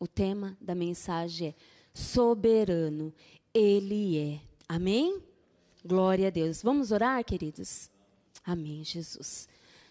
O tema da mensagem é soberano. Ele é. Amém? Glória a Deus. Vamos orar, queridos? Amém, Jesus.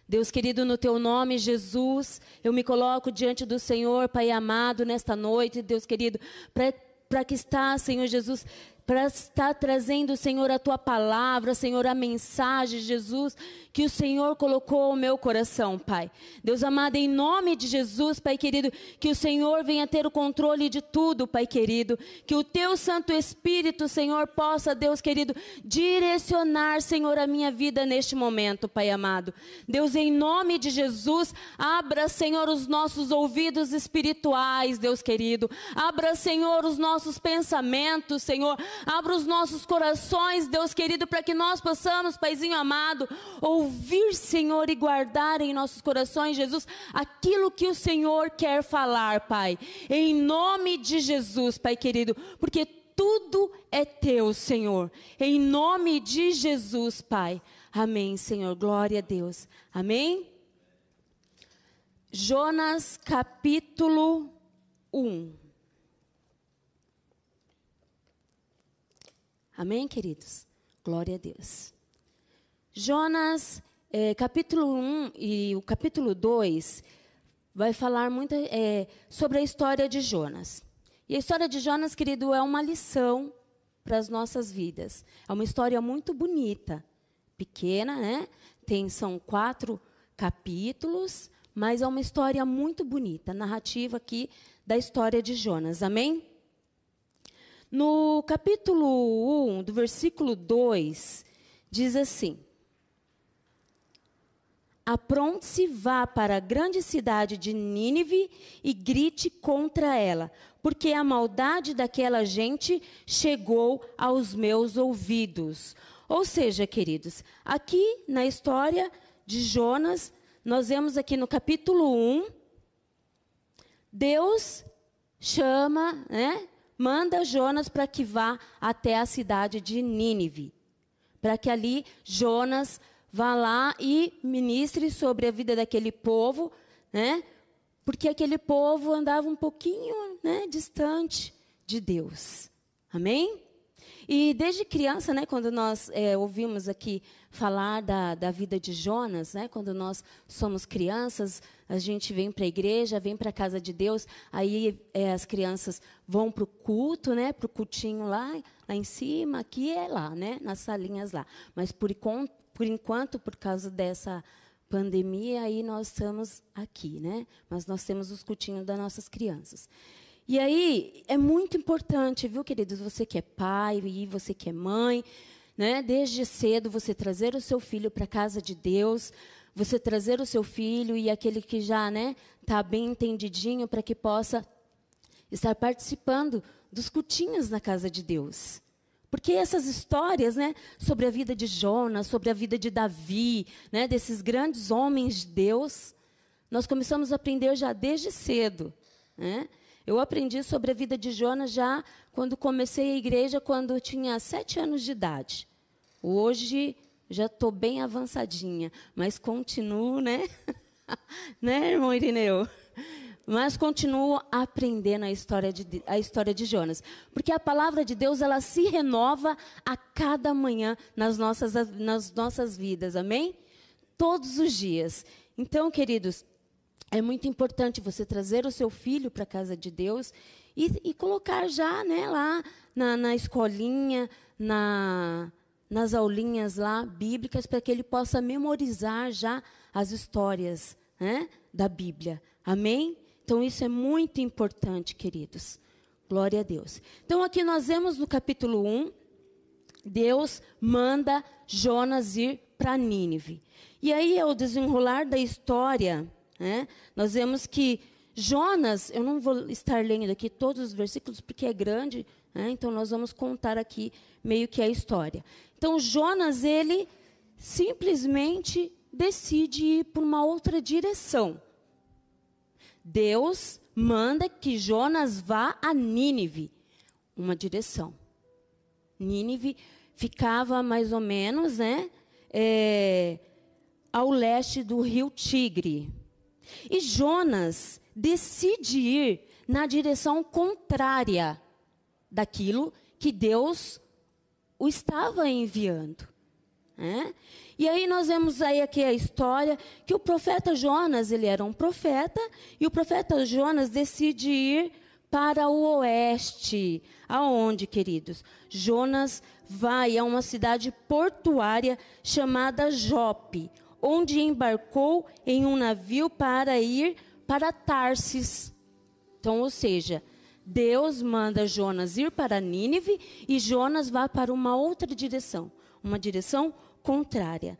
Deus querido, no teu nome, Jesus, eu me coloco diante do Senhor, Pai amado, nesta noite, Deus querido, para que está, Senhor Jesus, para estar trazendo, Senhor, a tua palavra, Senhor, a mensagem, Jesus, que o Senhor colocou no meu coração, Pai. Deus amado, em nome de Jesus, Pai querido, que o Senhor venha ter o controle de tudo, Pai querido. Que o teu Santo Espírito, Senhor, possa, Deus querido, direcionar, Senhor, a minha vida neste momento, Pai amado. Deus, em nome de Jesus, abra, Senhor, os nossos ouvidos espirituais, Deus querido. Abra, Senhor, os nossos pensamentos, Senhor Abra os nossos corações, Deus querido, para que nós possamos, Paizinho amado, ouvir, Senhor, e guardar em nossos corações, Jesus, aquilo que o Senhor quer falar, Pai. Em nome de Jesus, Pai querido, porque tudo é teu, Senhor. Em nome de Jesus, Pai. Amém, Senhor. Glória a Deus. Amém. Jonas capítulo 1. Amém, queridos? Glória a Deus. Jonas, é, capítulo 1 e o capítulo 2 vai falar muito é, sobre a história de Jonas. E a história de Jonas, querido, é uma lição para as nossas vidas. É uma história muito bonita, pequena, né? Tem são quatro capítulos, mas é uma história muito bonita, narrativa aqui da história de Jonas. Amém? No capítulo 1, do versículo 2, diz assim: Apronte-se, vá para a grande cidade de Nínive e grite contra ela, porque a maldade daquela gente chegou aos meus ouvidos. Ou seja, queridos, aqui na história de Jonas, nós vemos aqui no capítulo 1, Deus chama, né? Manda Jonas para que vá até a cidade de Nínive, para que ali Jonas vá lá e ministre sobre a vida daquele povo, né? Porque aquele povo andava um pouquinho, né, distante de Deus. Amém? E desde criança, né, quando nós é, ouvimos aqui falar da, da vida de Jonas, né, quando nós somos crianças, a gente vem para a igreja, vem para a casa de Deus, aí é, as crianças vão para o culto, né, para o cultinho lá, lá em cima, aqui é lá, né, nas salinhas lá. Mas por, por enquanto, por causa dessa pandemia, aí nós estamos aqui, né? Mas nós temos os cultinhos das nossas crianças. E aí é muito importante, viu, queridos? Você que é pai e você que é mãe, né? Desde cedo você trazer o seu filho para a casa de Deus, você trazer o seu filho e aquele que já, né, tá bem entendidinho para que possa estar participando dos cutinhos na casa de Deus. Porque essas histórias, né, sobre a vida de Jonas, sobre a vida de Davi, né, desses grandes homens de Deus, nós começamos a aprender já desde cedo, né? Eu aprendi sobre a vida de Jonas já quando comecei a igreja, quando eu tinha sete anos de idade. Hoje já estou bem avançadinha, mas continuo, né? né, irmão Irineu? Mas continuo aprendendo a história, de, a história de Jonas. Porque a palavra de Deus, ela se renova a cada manhã nas nossas, nas nossas vidas, amém? Todos os dias. Então, queridos, é muito importante você trazer o seu filho para a casa de Deus e, e colocar já né, lá na, na escolinha, na, nas aulinhas lá bíblicas, para que ele possa memorizar já as histórias né, da Bíblia. Amém? Então isso é muito importante, queridos. Glória a Deus. Então aqui nós vemos no capítulo 1, Deus manda Jonas ir para Nínive. E aí, ao desenrolar da história, né? Nós vemos que Jonas, eu não vou estar lendo aqui todos os versículos porque é grande, né? então nós vamos contar aqui meio que a história. Então Jonas, ele simplesmente decide ir por uma outra direção. Deus manda que Jonas vá a Nínive, uma direção. Nínive ficava mais ou menos, né, é, ao leste do rio Tigre. E Jonas decide ir na direção contrária daquilo que Deus o estava enviando. Né? E aí nós vemos aí aqui a história que o profeta Jonas, ele era um profeta, e o profeta Jonas decide ir para o oeste. Aonde, queridos? Jonas vai a uma cidade portuária chamada Jope, onde embarcou em um navio para ir para Tarsis. Então, ou seja, Deus manda Jonas ir para Nínive e Jonas vai para uma outra direção, uma direção contrária,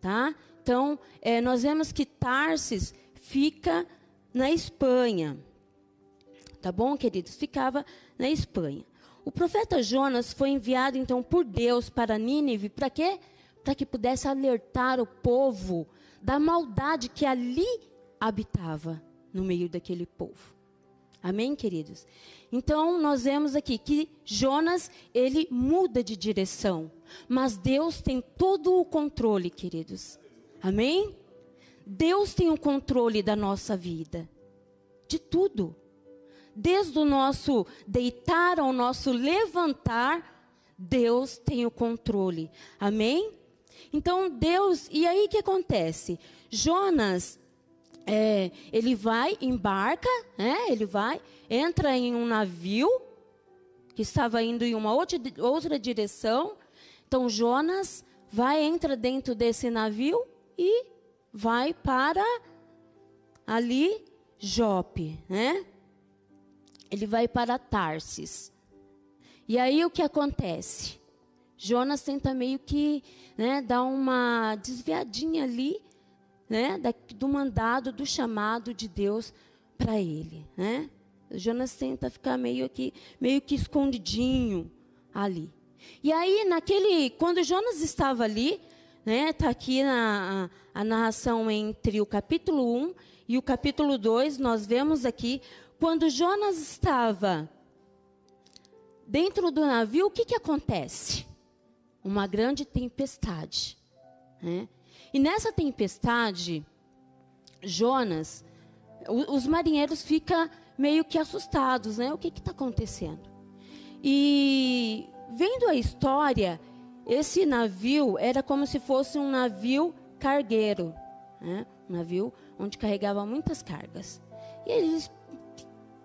tá? Então, é, nós vemos que Tarsis fica na Espanha. Tá bom, queridos? Ficava na Espanha. O profeta Jonas foi enviado então por Deus para Nínive, para quê? Para que pudesse alertar o povo da maldade que ali habitava no meio daquele povo. Amém, queridos? Então, nós vemos aqui que Jonas, ele muda de direção, mas Deus tem todo o controle, queridos. Amém? Deus tem o controle da nossa vida, de tudo desde o nosso deitar ao nosso levantar, Deus tem o controle. Amém? Então Deus, e aí que acontece? Jonas, é, ele vai, embarca, né? ele vai, entra em um navio que estava indo em uma outra, outra direção. Então Jonas vai, entra dentro desse navio e vai para ali Jope, né? ele vai para Tarsis. E aí o que acontece? Jonas tenta meio que né, dar uma desviadinha ali né, do mandado, do chamado de Deus para ele. Né? Jonas tenta ficar meio que, meio que escondidinho ali. E aí, naquele, quando Jonas estava ali, né, está aqui na, a, a narração entre o capítulo 1 e o capítulo 2, nós vemos aqui quando Jonas estava dentro do navio, o que, que acontece? Uma grande tempestade. Né? E nessa tempestade, Jonas, os marinheiros ficam meio que assustados, né? O que está acontecendo? E vendo a história, esse navio era como se fosse um navio cargueiro, né? um navio onde carregava muitas cargas. E eles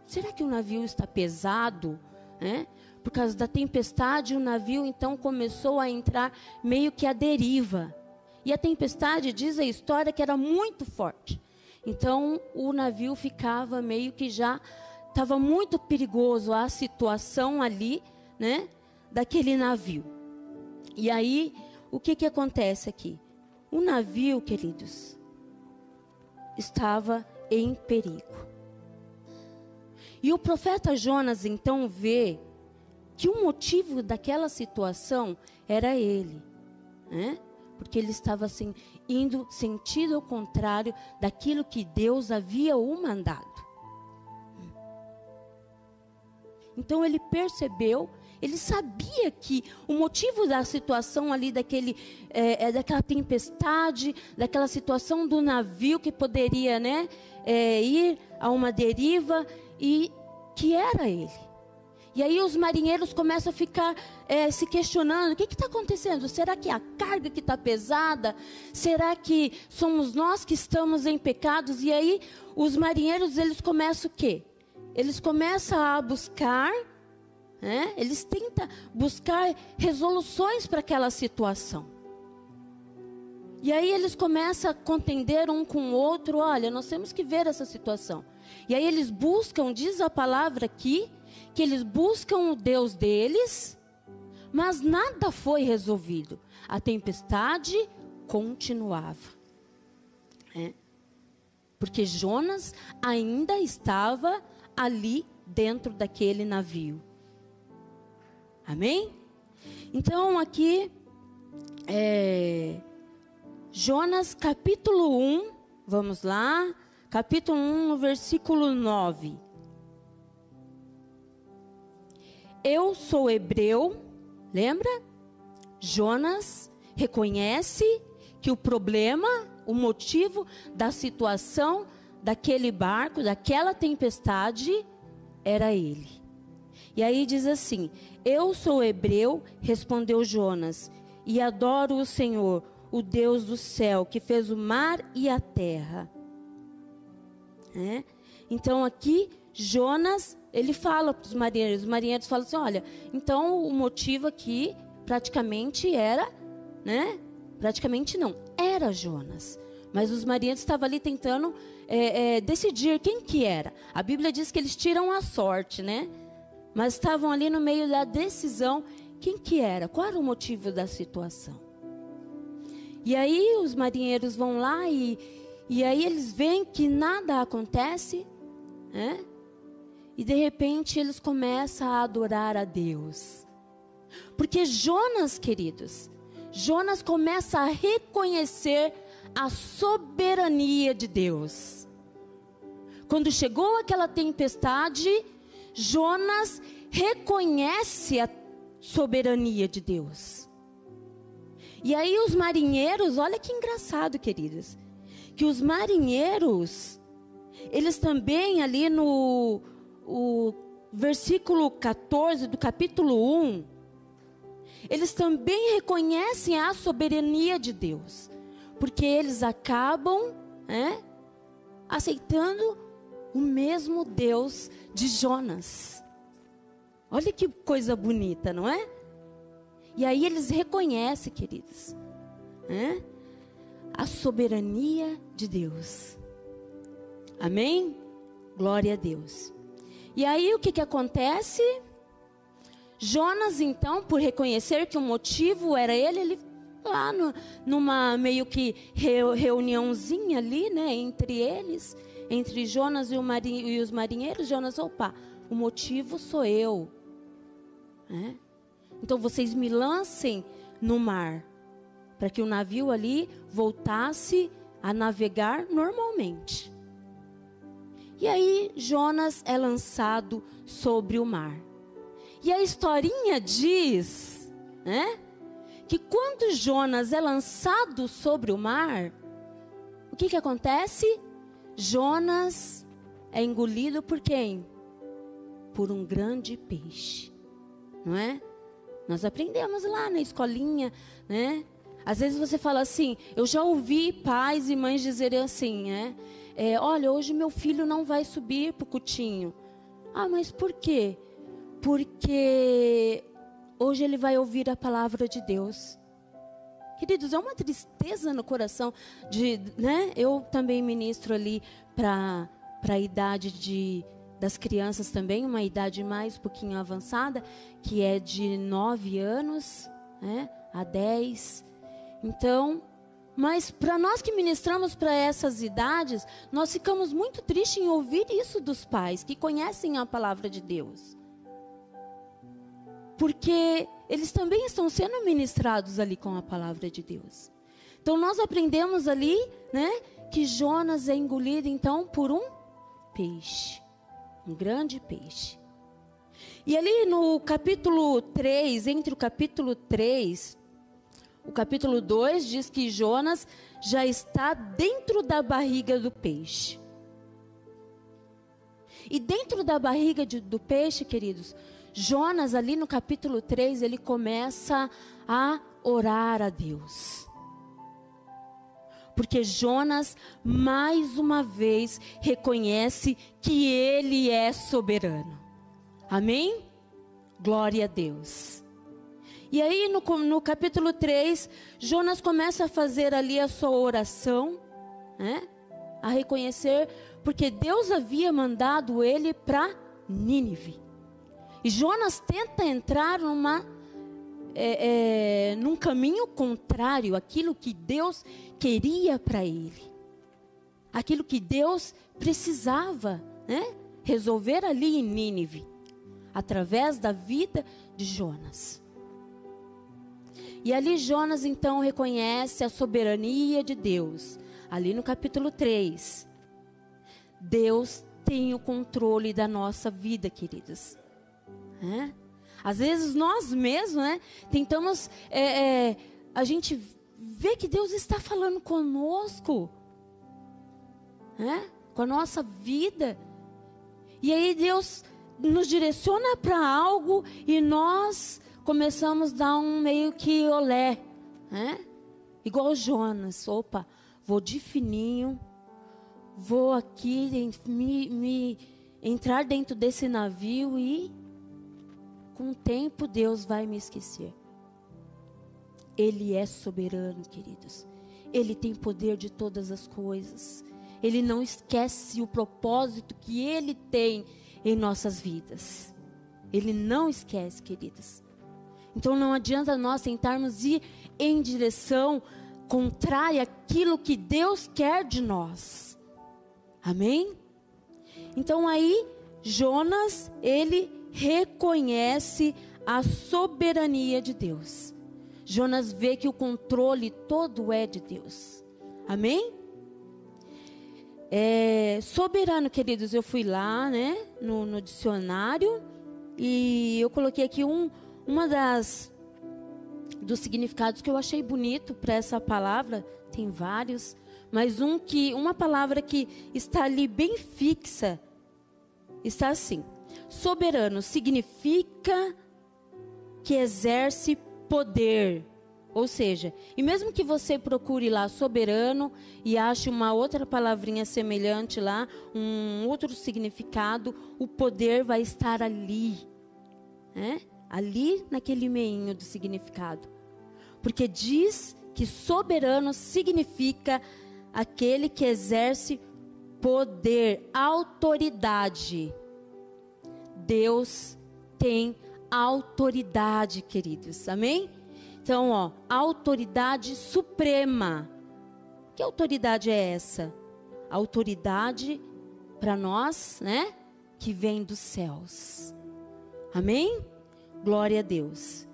será que o navio está pesado? Né? Por causa da tempestade, o navio então começou a entrar meio que à deriva. E a tempestade, diz a história, que era muito forte. Então o navio ficava meio que já estava muito perigoso a situação ali, né, daquele navio. E aí, o que que acontece aqui? O navio, queridos, estava em perigo. E o profeta Jonas então vê que o motivo daquela situação era ele, né? porque ele estava assim, indo sentido ao contrário daquilo que Deus havia o mandado. Então ele percebeu, ele sabia que o motivo da situação ali, daquele, é, é, daquela tempestade, daquela situação do navio que poderia né, é, ir a uma deriva, e que era ele. E aí os marinheiros começam a ficar é, se questionando: o que está acontecendo? Será que é a carga que está pesada? Será que somos nós que estamos em pecados? E aí os marinheiros eles começam o quê? Eles começam a buscar, né? eles tentam buscar resoluções para aquela situação. E aí eles começam a contender um com o outro: olha, nós temos que ver essa situação. E aí eles buscam, diz a palavra aqui, que eles buscam o Deus deles, mas nada foi resolvido. A tempestade continuava. É. Porque Jonas ainda estava ali dentro daquele navio. Amém? Então aqui, é, Jonas capítulo 1, vamos lá capítulo 1, versículo 9. Eu sou hebreu, lembra? Jonas reconhece que o problema, o motivo da situação daquele barco, daquela tempestade, era ele. E aí diz assim: Eu sou hebreu, respondeu Jonas, e adoro o Senhor, o Deus do céu, que fez o mar e a terra. É? Então aqui Jonas, ele fala para os marinheiros, os marinheiros falam assim, olha, então o motivo aqui praticamente era, né? Praticamente não, era Jonas. Mas os marinheiros estavam ali tentando é, é, decidir quem que era. A Bíblia diz que eles tiram a sorte, né? Mas estavam ali no meio da decisão quem que era, qual era o motivo da situação. E aí os marinheiros vão lá e, e aí eles veem que nada acontece, né? E de repente eles começam a adorar a Deus. Porque Jonas, queridos, Jonas começa a reconhecer a soberania de Deus. Quando chegou aquela tempestade, Jonas reconhece a soberania de Deus. E aí os marinheiros, olha que engraçado, queridos, que os marinheiros, eles também ali no o versículo 14 do capítulo 1, eles também reconhecem a soberania de Deus, porque eles acabam né, aceitando o mesmo Deus de Jonas. Olha que coisa bonita, não é? E aí eles reconhecem, queridos, né, a soberania de Deus. Amém? Glória a Deus. E aí o que, que acontece? Jonas, então, por reconhecer que o motivo era ele, ele lá no, numa meio que reuniãozinha ali, né, entre eles, entre Jonas e, marinho, e os marinheiros, Jonas, opa, o motivo sou eu. Né? Então vocês me lancem no mar, para que o navio ali voltasse a navegar normalmente. E aí Jonas é lançado sobre o mar. E a historinha diz, né, que quando Jonas é lançado sobre o mar, o que que acontece? Jonas é engolido por quem? Por um grande peixe, não é? Nós aprendemos lá na escolinha, né? Às vezes você fala assim, eu já ouvi pais e mães dizerem assim, né? É, olha, hoje meu filho não vai subir para o cutinho. Ah, mas por quê? Porque hoje ele vai ouvir a palavra de Deus. Queridos, é uma tristeza no coração de, né? Eu também ministro ali para a idade de das crianças também, uma idade mais um pouquinho avançada, que é de 9 anos né, a 10. Então, mas para nós que ministramos para essas idades, nós ficamos muito tristes em ouvir isso dos pais que conhecem a palavra de Deus. Porque eles também estão sendo ministrados ali com a palavra de Deus. Então nós aprendemos ali, né, que Jonas é engolido então por um peixe um grande peixe. E ali no capítulo 3, entre o capítulo 3, o capítulo 2 diz que Jonas já está dentro da barriga do peixe. E dentro da barriga de, do peixe, queridos, Jonas, ali no capítulo 3, ele começa a orar a Deus. Porque Jonas, mais uma vez, reconhece que ele é soberano. Amém? Glória a Deus. E aí, no, no capítulo 3, Jonas começa a fazer ali a sua oração, né? a reconhecer, porque Deus havia mandado ele para Nínive. E Jonas tenta entrar numa é, é, num caminho contrário àquilo que Deus queria para ele. Aquilo que Deus precisava né, resolver ali em Nínive, através da vida de Jonas. E ali Jonas então reconhece a soberania de Deus. Ali no capítulo 3. Deus tem o controle da nossa vida, queridos. É? Às vezes nós mesmos, né, tentamos, é, é, a gente vê que Deus está falando conosco, né, com a nossa vida. E aí Deus nos direciona para algo e nós começamos a dar um meio que olé, né? Igual Jonas, opa, vou de fininho, vou aqui me, me entrar dentro desse navio e com o tempo Deus vai me esquecer. Ele é soberano, queridos. Ele tem poder de todas as coisas. Ele não esquece o propósito que ele tem em nossas vidas. Ele não esquece, queridas. Então não adianta nós tentarmos ir em direção contrária àquilo que Deus quer de nós. Amém? Então aí Jonas, ele reconhece a soberania de Deus. Jonas vê que o controle todo é de Deus. Amém? É, soberano, queridos, eu fui lá, né, no, no dicionário e eu coloquei aqui um, uma das dos significados que eu achei bonito para essa palavra. Tem vários, mas um que, uma palavra que está ali bem fixa, está assim: soberano significa que exerce poder. Ou seja, e mesmo que você procure lá soberano e ache uma outra palavrinha semelhante lá, um outro significado, o poder vai estar ali. Né? Ali naquele meinho do significado. Porque diz que soberano significa aquele que exerce poder, autoridade. Deus tem autoridade, queridos. Amém? Então, ó, autoridade suprema. Que autoridade é essa? Autoridade para nós, né? Que vem dos céus. Amém? Glória a Deus.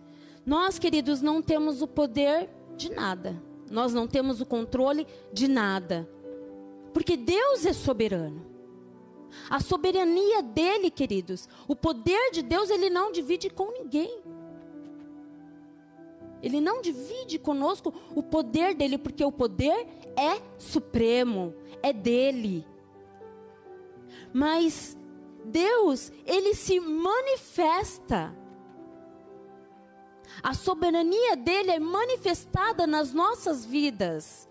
Nós, queridos, não temos o poder de nada. Nós não temos o controle de nada. Porque Deus é soberano. A soberania dele, queridos, o poder de Deus, ele não divide com ninguém. Ele não divide conosco o poder dele, porque o poder é supremo, é dele. Mas Deus, ele se manifesta. A soberania dele é manifestada nas nossas vidas.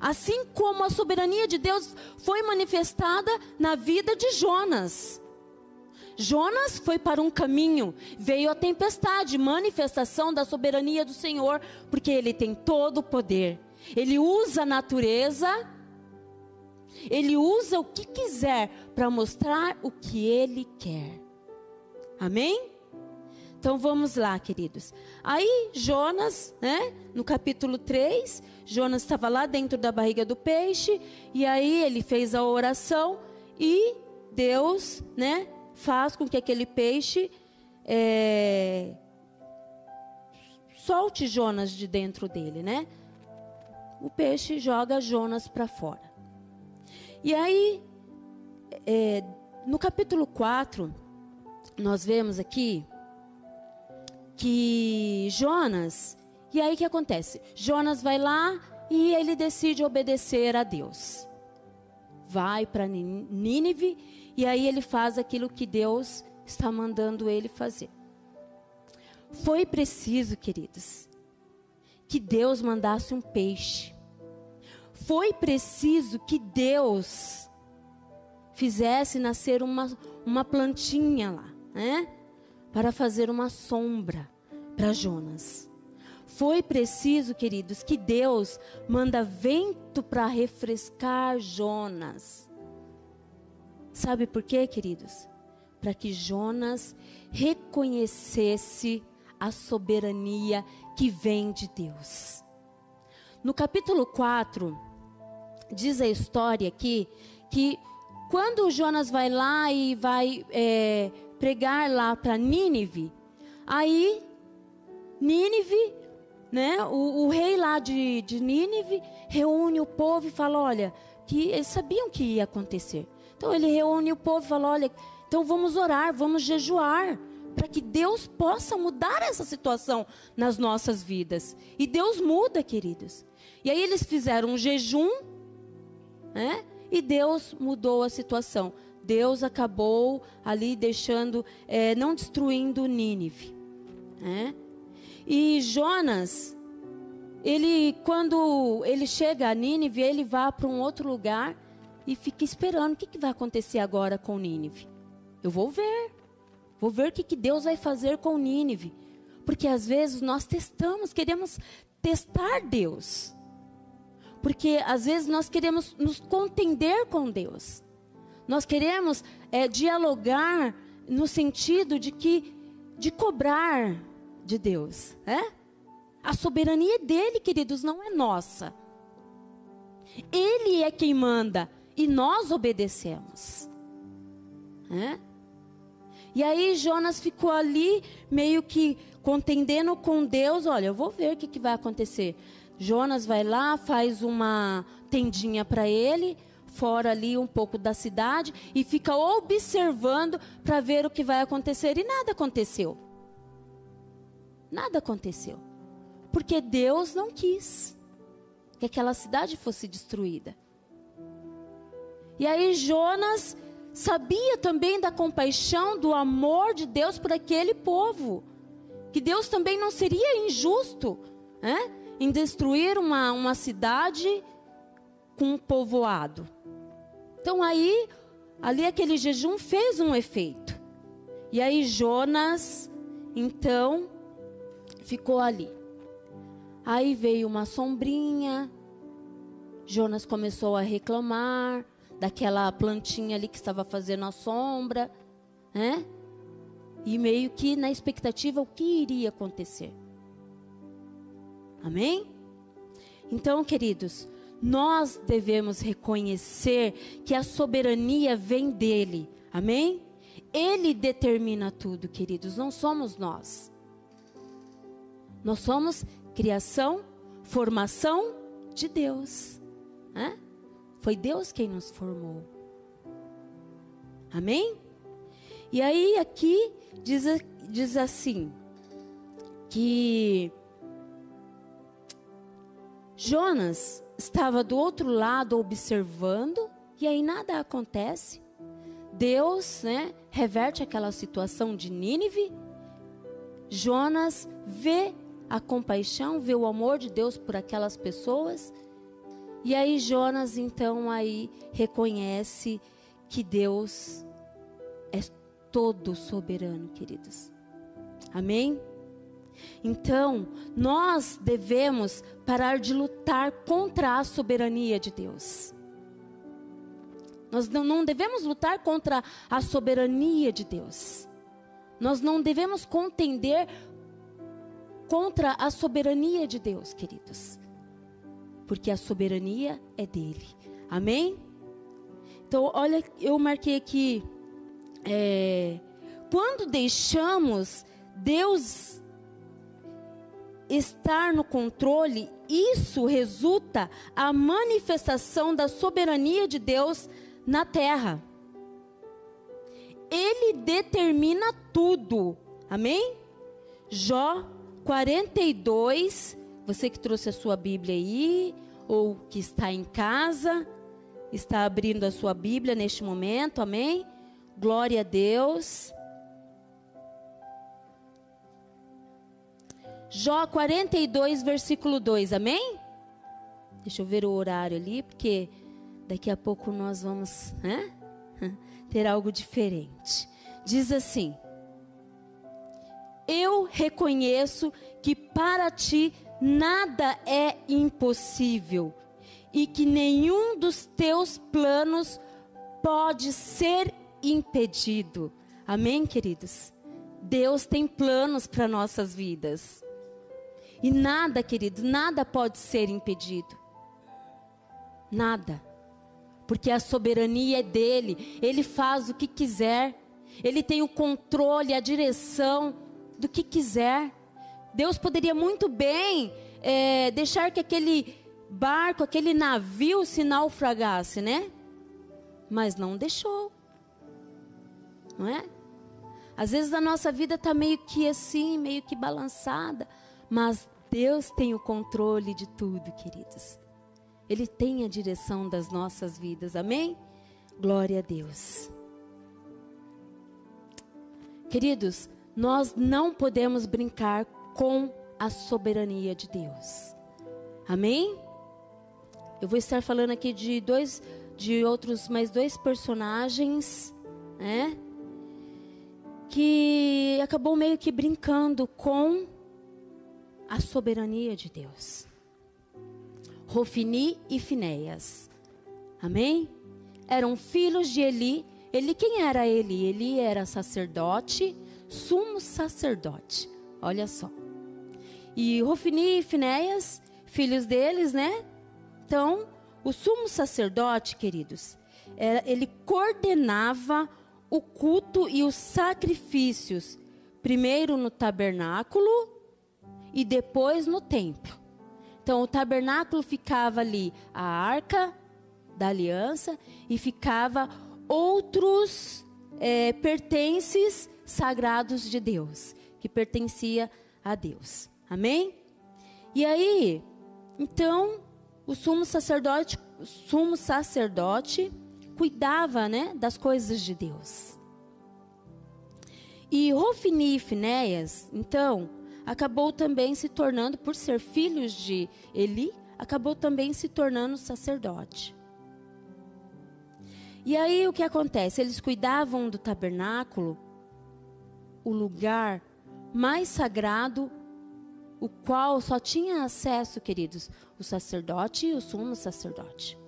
Assim como a soberania de Deus foi manifestada na vida de Jonas. Jonas foi para um caminho, veio a tempestade, manifestação da soberania do Senhor, porque ele tem todo o poder. Ele usa a natureza, ele usa o que quiser para mostrar o que ele quer. Amém? Então vamos lá, queridos. Aí Jonas, né, no capítulo 3, Jonas estava lá dentro da barriga do peixe, e aí ele fez a oração e Deus, né, faz com que aquele peixe é, solte Jonas de dentro dele, né? O peixe joga Jonas para fora. E aí, é, no capítulo 4, nós vemos aqui que Jonas, e aí o que acontece? Jonas vai lá e ele decide obedecer a Deus. Vai para Nínive e aí ele faz aquilo que Deus está mandando ele fazer. Foi preciso, queridos, que Deus mandasse um peixe. Foi preciso que Deus fizesse nascer uma, uma plantinha lá, né? Para fazer uma sombra para Jonas. Foi preciso, queridos, que Deus manda vento para refrescar Jonas. Sabe por quê, queridos? Para que Jonas reconhecesse a soberania que vem de Deus. No capítulo 4, diz a história aqui que quando Jonas vai lá e vai é, pregar lá para Nínive, aí Nínive, né, o, o, rei lá de, de Nínive reúne o povo e fala: olha, que eles sabiam que ia acontecer. Então ele reúne o povo e fala: olha, então vamos orar, vamos jejuar, para que Deus possa mudar essa situação nas nossas vidas. E Deus muda, queridos. E aí eles fizeram um jejum, né? E Deus mudou a situação. Deus acabou ali deixando, é, não destruindo Nínive. Né? E Jonas, ele quando ele chega a Nínive, ele vai para um outro lugar e fica esperando o que, que vai acontecer agora com Nínive. Eu vou ver, vou ver o que, que Deus vai fazer com Nínive, porque às vezes nós testamos, queremos testar Deus, porque às vezes nós queremos nos contender com Deus. Nós queremos é, dialogar no sentido de que de cobrar de Deus, é? A soberania dele, queridos, não é nossa. Ele é quem manda e nós obedecemos. É? E aí Jonas ficou ali meio que contendendo com Deus. Olha, eu vou ver o que, que vai acontecer. Jonas vai lá, faz uma tendinha para ele, fora ali um pouco da cidade e fica observando para ver o que vai acontecer. E nada aconteceu. Nada aconteceu. Porque Deus não quis que aquela cidade fosse destruída. E aí Jonas sabia também da compaixão, do amor de Deus por aquele povo. Que Deus também não seria injusto né, em destruir uma, uma cidade com um povoado. Então aí, ali aquele jejum fez um efeito. E aí Jonas, então, ficou ali. Aí veio uma sombrinha. Jonas começou a reclamar daquela plantinha ali que estava fazendo a sombra, né? E meio que na expectativa o que iria acontecer. Amém? Então, queridos, nós devemos reconhecer que a soberania vem dele. Amém? Ele determina tudo, queridos, não somos nós. Nós somos criação, formação de Deus. Né? Foi Deus quem nos formou. Amém? E aí aqui diz, diz assim que Jonas estava do outro lado observando e aí nada acontece. Deus, né, reverte aquela situação de Nínive. Jonas vê a compaixão, vê o amor de Deus por aquelas pessoas. E aí Jonas então aí reconhece que Deus é todo soberano, queridos. Amém? Então, nós devemos parar de lutar contra a soberania de Deus. Nós não devemos lutar contra a soberania de Deus. Nós não devemos contender contra a soberania de Deus, queridos. Porque a soberania é dele. Amém? Então, olha, eu marquei aqui. É, quando deixamos Deus estar no controle, isso resulta a manifestação da soberania de Deus na terra. Ele determina tudo. Amém? Jó 42, você que trouxe a sua Bíblia aí, ou que está em casa, está abrindo a sua Bíblia neste momento, amém? Glória a Deus. Jó 42, versículo 2, amém? Deixa eu ver o horário ali, porque daqui a pouco nós vamos né? ter algo diferente. Diz assim: Eu reconheço que para ti nada é impossível e que nenhum dos teus planos pode ser impedido. Amém, queridos? Deus tem planos para nossas vidas. E nada, queridos, nada pode ser impedido. Nada. Porque a soberania é dele. Ele faz o que quiser. Ele tem o controle, a direção do que quiser. Deus poderia muito bem é, deixar que aquele barco, aquele navio se naufragasse, né? Mas não deixou. Não é? Às vezes a nossa vida está meio que assim, meio que balançada. Mas Deus tem o controle de tudo, queridos. Ele tem a direção das nossas vidas, amém? Glória a Deus. Queridos, nós não podemos brincar com a soberania de Deus. Amém? Eu vou estar falando aqui de dois, de outros mais dois personagens, né? Que acabou meio que brincando com a soberania de Deus. Rofini e Finéias. Amém? Eram filhos de Eli. Eli, quem era Eli? Eli era sacerdote, sumo sacerdote. Olha só. E Rofini e Finéias, filhos deles, né? Então, o sumo sacerdote, queridos, ele coordenava o culto e os sacrifícios, primeiro no tabernáculo e depois no templo. Então, o tabernáculo ficava ali a arca da aliança e ficava outros é, pertences sagrados de Deus, que pertencia a Deus. Amém? E aí, então, o sumo sacerdote, sumo sacerdote cuidava, né, das coisas de Deus. E Rofini e Finéias, então, acabou também se tornando, por ser filhos de Eli, acabou também se tornando sacerdote. E aí o que acontece? Eles cuidavam do tabernáculo, o lugar mais sagrado, o qual só tinha acesso, queridos, o sacerdote e o sumo sacerdote.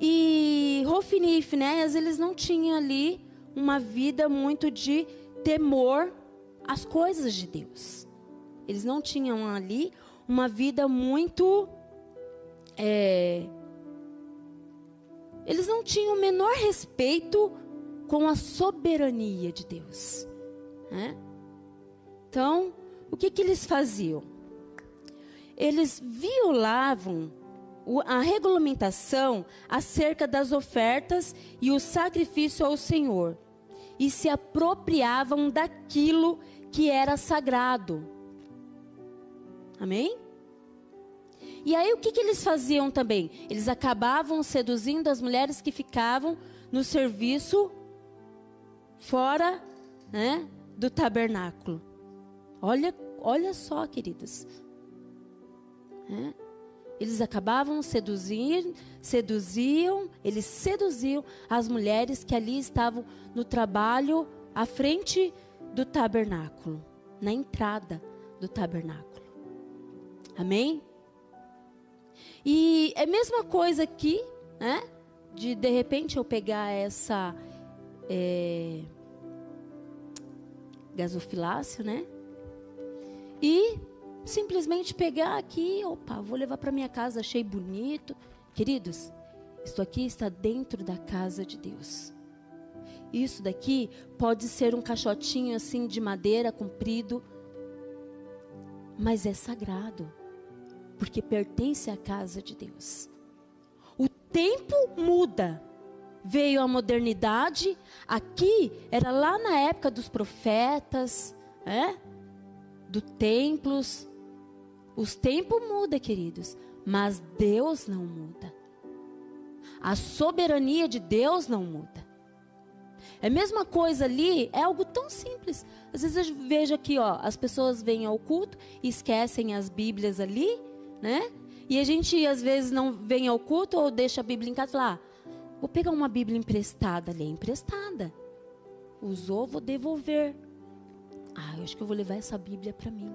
E Rofini e Finéias, eles não tinham ali uma vida muito de temor às coisas de Deus. Eles não tinham ali uma vida muito. É, eles não tinham o menor respeito com a soberania de Deus. Né? Então, o que, que eles faziam? Eles violavam a regulamentação acerca das ofertas e o sacrifício ao Senhor e se apropriavam daquilo que era sagrado. Amém? E aí o que, que eles faziam também? Eles acabavam seduzindo as mulheres que ficavam no serviço fora né, do tabernáculo. Olha, olha só, queridos. É. Eles acabavam seduzir, seduziam, eles seduziam as mulheres que ali estavam no trabalho à frente do tabernáculo, na entrada do tabernáculo. Amém? E é a mesma coisa aqui, né? De de repente eu pegar essa é, né? E simplesmente pegar aqui, opa, vou levar para minha casa, achei bonito. Queridos, isso aqui está dentro da casa de Deus. Isso daqui pode ser um caixotinho assim de madeira comprido, mas é sagrado, porque pertence à casa de Deus. O tempo muda. Veio a modernidade, aqui era lá na época dos profetas, é? do templos. Os tempos mudam, queridos, mas Deus não muda. A soberania de Deus não muda. É a mesma coisa ali, é algo tão simples. Às vezes eu vejo aqui, ó, as pessoas vêm ao culto e esquecem as Bíblias ali, né? E a gente às vezes não vem ao culto ou deixa a Bíblia em casa e fala: ah, vou pegar uma Bíblia emprestada ali, é emprestada. Usou, vou devolver. Ah, eu acho que eu vou levar essa Bíblia para mim.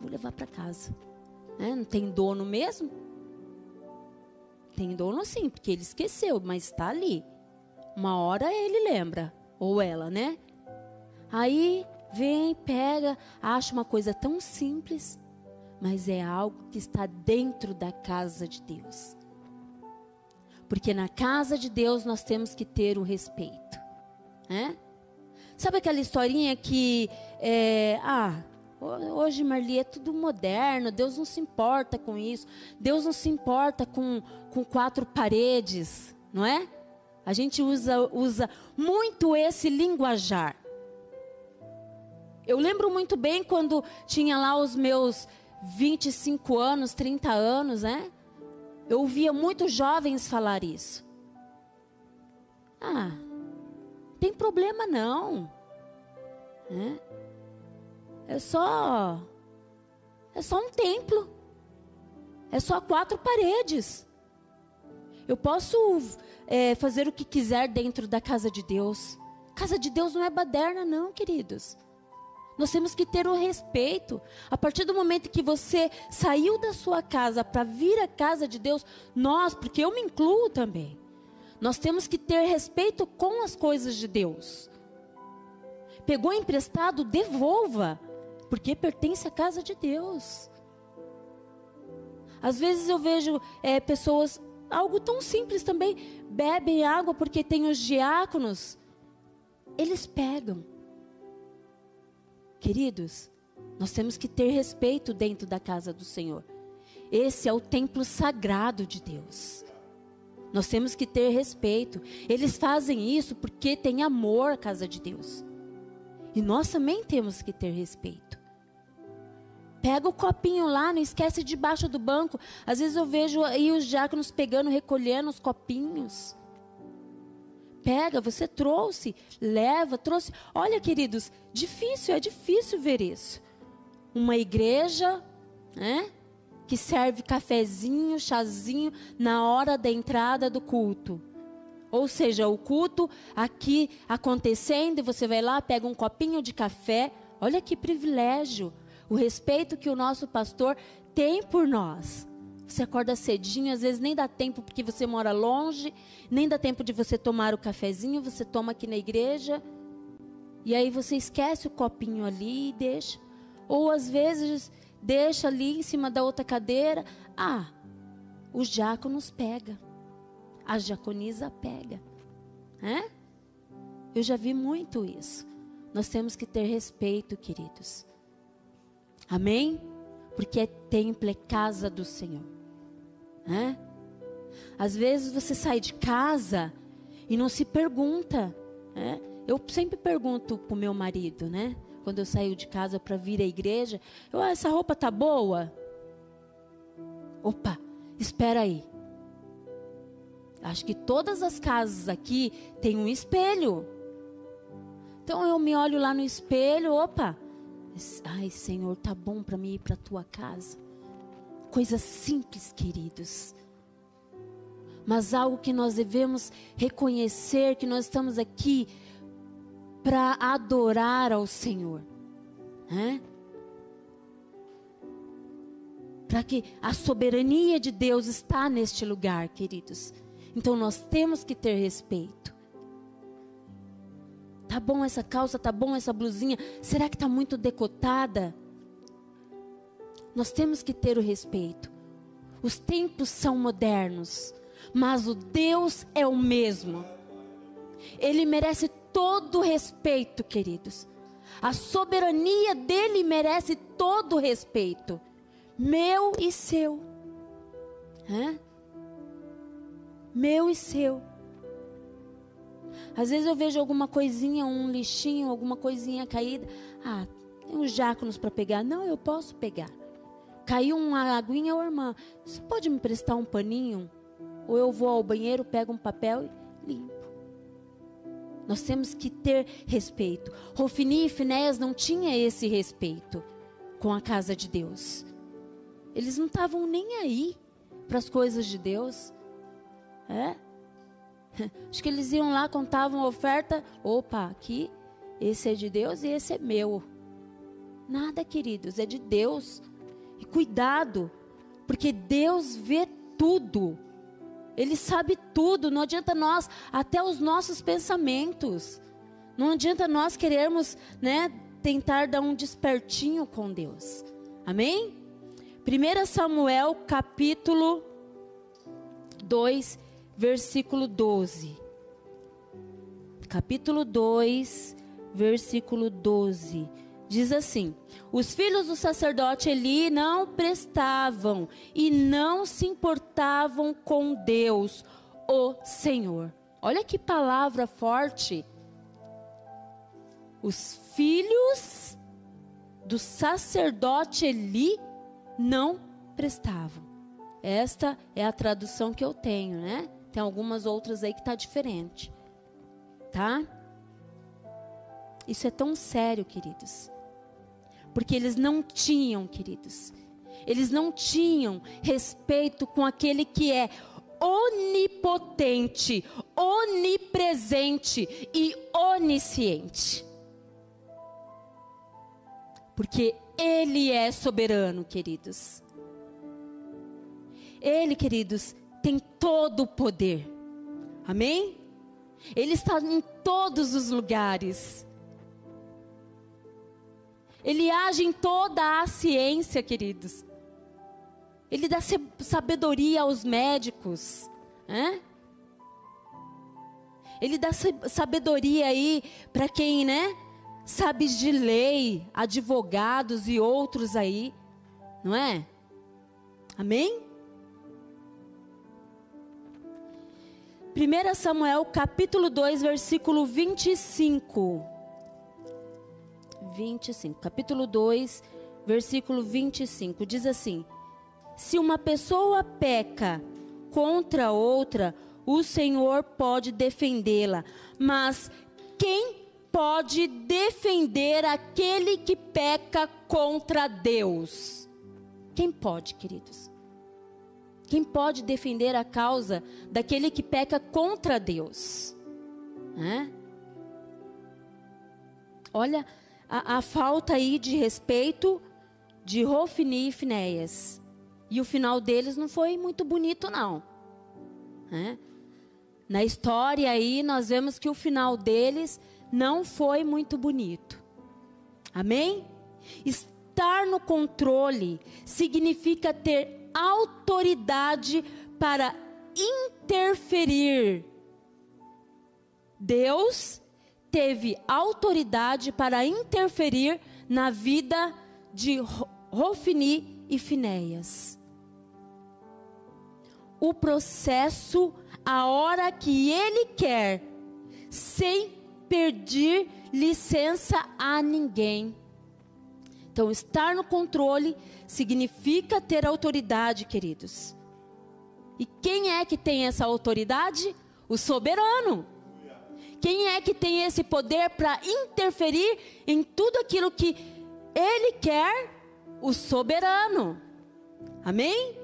Vou levar para casa. É, não tem dono mesmo? Tem dono sim, porque ele esqueceu, mas está ali. Uma hora ele lembra, ou ela, né? Aí vem, pega, acha uma coisa tão simples, mas é algo que está dentro da casa de Deus. Porque na casa de Deus nós temos que ter o respeito. Né? Sabe aquela historinha que, é, ah, hoje Marli é tudo moderno, Deus não se importa com isso, Deus não se importa com, com quatro paredes, não é? A gente usa, usa muito esse linguajar. Eu lembro muito bem quando tinha lá os meus 25 anos, 30 anos, né? Eu ouvia muitos jovens falar isso. Ah, Tem problema não. É, é só. É só um templo. É só quatro paredes. Eu posso é, fazer o que quiser dentro da casa de Deus. Casa de Deus não é baderna, não, queridos. Nós temos que ter o respeito. A partir do momento que você saiu da sua casa para vir à casa de Deus, nós, porque eu me incluo também, nós temos que ter respeito com as coisas de Deus. Pegou emprestado, devolva, porque pertence à casa de Deus. Às vezes eu vejo é, pessoas, algo tão simples também, bebem água porque tem os diáconos. Eles pegam. Queridos, nós temos que ter respeito dentro da casa do Senhor. Esse é o templo sagrado de Deus. Nós temos que ter respeito. Eles fazem isso porque tem amor à casa de Deus. E nós também temos que ter respeito. Pega o copinho lá, não esquece debaixo do banco. Às vezes eu vejo aí os diáconos pegando, recolhendo os copinhos. Pega, você trouxe, leva, trouxe. Olha, queridos, difícil, é difícil ver isso. Uma igreja, né? Que serve cafezinho, chazinho na hora da entrada do culto. Ou seja, o culto aqui acontecendo, e você vai lá, pega um copinho de café. Olha que privilégio o respeito que o nosso pastor tem por nós. Você acorda cedinho, às vezes nem dá tempo porque você mora longe, nem dá tempo de você tomar o cafezinho, você toma aqui na igreja. E aí você esquece o copinho ali e deixa. Ou às vezes deixa ali em cima da outra cadeira. Ah, os diáconos pega. A diaconisa pega. É? Eu já vi muito isso. Nós temos que ter respeito, queridos. Amém? Porque é templo, é casa do Senhor. Né? Às vezes você sai de casa e não se pergunta. Né? Eu sempre pergunto para o meu marido, né? Quando eu saio de casa para vir à igreja, eu, ah, essa roupa tá boa? Opa, espera aí. Acho que todas as casas aqui têm um espelho. Então eu me olho lá no espelho, opa, Ai, Senhor, tá bom para mim ir para tua casa. Coisas simples, queridos. Mas algo que nós devemos reconhecer que nós estamos aqui para adorar ao Senhor. Né? Para que a soberania de Deus está neste lugar, queridos. Então nós temos que ter respeito. Tá bom essa calça, tá bom essa blusinha. Será que tá muito decotada? Nós temos que ter o respeito. Os tempos são modernos, mas o Deus é o mesmo. Ele merece todo o respeito, queridos. A soberania dele merece todo o respeito, meu e seu. Hã? Meu e seu. Às vezes eu vejo alguma coisinha, um lixinho, alguma coisinha caída. Ah, tem uns diáconos para pegar. Não, eu posso pegar. Caiu uma aguinha, ô irmã, você pode me prestar um paninho? Ou eu vou ao banheiro, pego um papel e limpo. Nós temos que ter respeito. Rofini e Finéas não tinham esse respeito com a casa de Deus. Eles não estavam nem aí para as coisas de Deus. É? Acho que eles iam lá, contavam a oferta. Opa, aqui, esse é de Deus e esse é meu. Nada, queridos, é de Deus. E cuidado, porque Deus vê tudo. Ele sabe tudo. Não adianta nós, até os nossos pensamentos. Não adianta nós querermos, né, tentar dar um despertinho com Deus. Amém? 1 Samuel capítulo 2, versículo 12. Capítulo 2, versículo 12. Diz assim: Os filhos do sacerdote Eli não prestavam e não se importavam com Deus, o Senhor. Olha que palavra forte. Os filhos do sacerdote Eli não prestavam. Esta é a tradução que eu tenho, né? Tem algumas outras aí que tá diferente. Tá? Isso é tão sério, queridos. Porque eles não tinham, queridos, eles não tinham respeito com aquele que é onipotente, onipresente e onisciente. Porque Ele é soberano, queridos. Ele, queridos, tem todo o poder. Amém? Ele está em todos os lugares. Ele age em toda a ciência, queridos. Ele dá sabedoria aos médicos. Né? Ele dá sabedoria aí para quem, né? Sabe de lei, advogados e outros aí. Não é? Amém? 1 Samuel capítulo 2, versículo 25. 25. Capítulo 2, versículo 25. Diz assim: Se uma pessoa peca contra outra, o Senhor pode defendê-la. Mas quem pode defender aquele que peca contra Deus? Quem pode, queridos? Quem pode defender a causa daquele que peca contra Deus? Olha a, a, falta aí de respeito de Rofini e Finéias. E o final deles não foi muito bonito, não. Na história aí, nós vemos que o final deles não foi muito bonito. Amém? Estar no controle significa ter autoridade para interferir. Deus teve autoridade para interferir na vida de Rofini e Finéias. O processo, a hora que ele quer, sem pedir licença a ninguém. Então, estar no controle significa ter autoridade, queridos. E quem é que tem essa autoridade? O soberano. Quem é que tem esse poder para interferir em tudo aquilo que ele quer? O soberano. Amém?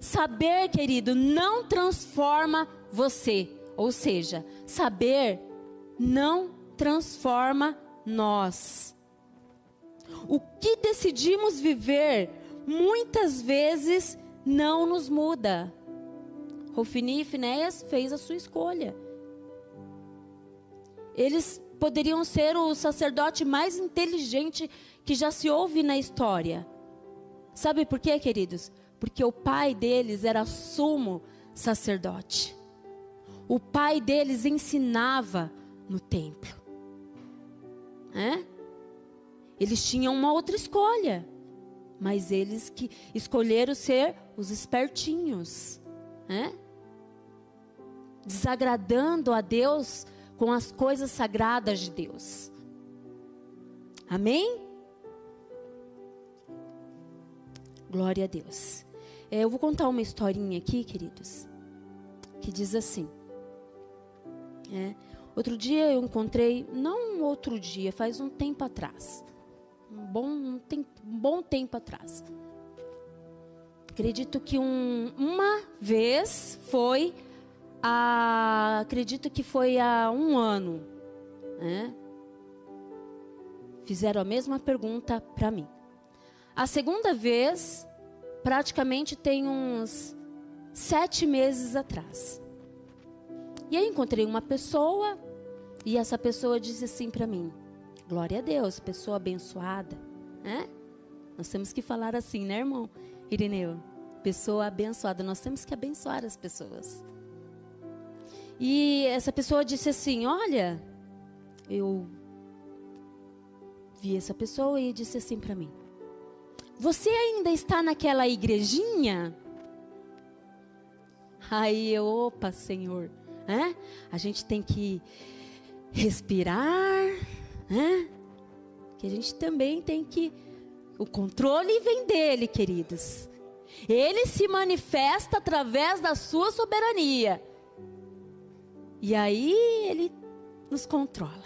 Saber, querido, não transforma você. Ou seja, saber não transforma nós. O que decidimos viver muitas vezes não nos muda. Rofini e Finéias fez a sua escolha. Eles poderiam ser o sacerdote mais inteligente que já se ouve na história. Sabe por quê, queridos? Porque o pai deles era sumo sacerdote. O pai deles ensinava no templo. É? Eles tinham uma outra escolha, mas eles que escolheram ser os espertinhos, né? desagradando a Deus com as coisas sagradas de Deus. Amém? Glória a Deus. É, eu vou contar uma historinha aqui, queridos, que diz assim. É, outro dia eu encontrei, não outro dia, faz um tempo atrás um bom, um, tempo, um bom tempo atrás. Acredito que um, uma vez foi, a, acredito que foi há um ano, né? Fizeram a mesma pergunta para mim. A segunda vez, praticamente tem uns sete meses atrás. E aí encontrei uma pessoa e essa pessoa disse assim para mim: Glória a Deus, pessoa abençoada. Né? Nós temos que falar assim, né, irmão? Irineu, pessoa abençoada. Nós temos que abençoar as pessoas. E essa pessoa disse assim: Olha, eu vi essa pessoa e disse assim para mim: Você ainda está naquela igrejinha? Aí eu, opa, Senhor, né? A gente tem que respirar né? Que a gente também tem que. O controle vem dele, queridos. Ele se manifesta através da sua soberania. E aí ele nos controla.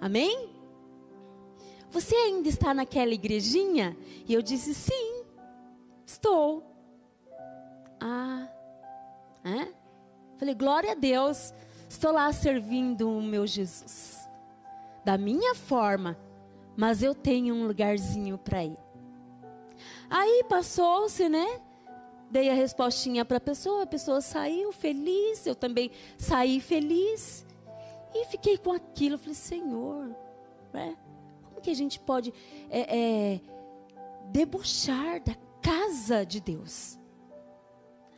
Amém? Você ainda está naquela igrejinha? E eu disse: Sim, estou. Ah, é? Falei: Glória a Deus, estou lá servindo o meu Jesus. Da minha forma, mas eu tenho um lugarzinho para ir. Aí passou-se, né? Dei a respostinha para a pessoa, a pessoa saiu feliz, eu também saí feliz. E fiquei com aquilo, falei, Senhor, né? como que a gente pode é, é, debochar da casa de Deus?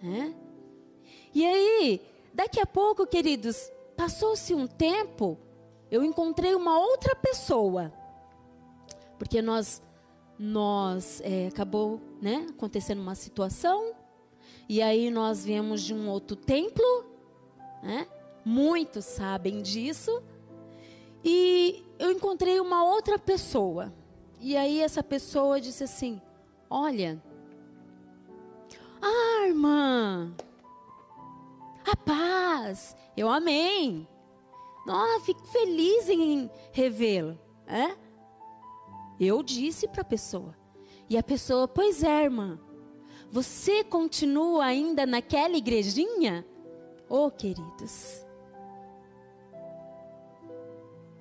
Né? E aí, daqui a pouco, queridos, passou-se um tempo, eu encontrei uma outra pessoa porque nós nós é, acabou né, acontecendo uma situação e aí nós viemos de um outro templo, né? Muitos sabem disso. E eu encontrei uma outra pessoa. E aí essa pessoa disse assim: Olha, ah, irmã, a paz, eu amei. Nossa, fico feliz em revê-lo. É? Eu disse para a pessoa. E a pessoa, pois é, irmã, você continua ainda naquela igrejinha? Oh, queridos.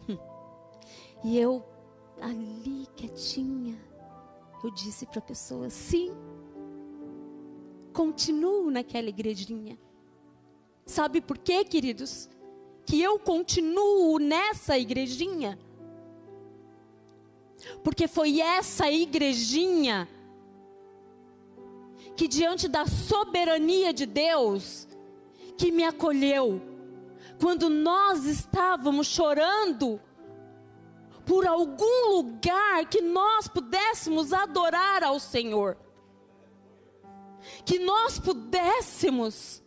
Hum. E eu, ali quietinha, eu disse para a pessoa: sim, continuo naquela igrejinha. Sabe por quê, queridos? Que eu continuo nessa igrejinha? Porque foi essa igrejinha que, diante da soberania de Deus, que me acolheu. Quando nós estávamos chorando por algum lugar que nós pudéssemos adorar ao Senhor. Que nós pudéssemos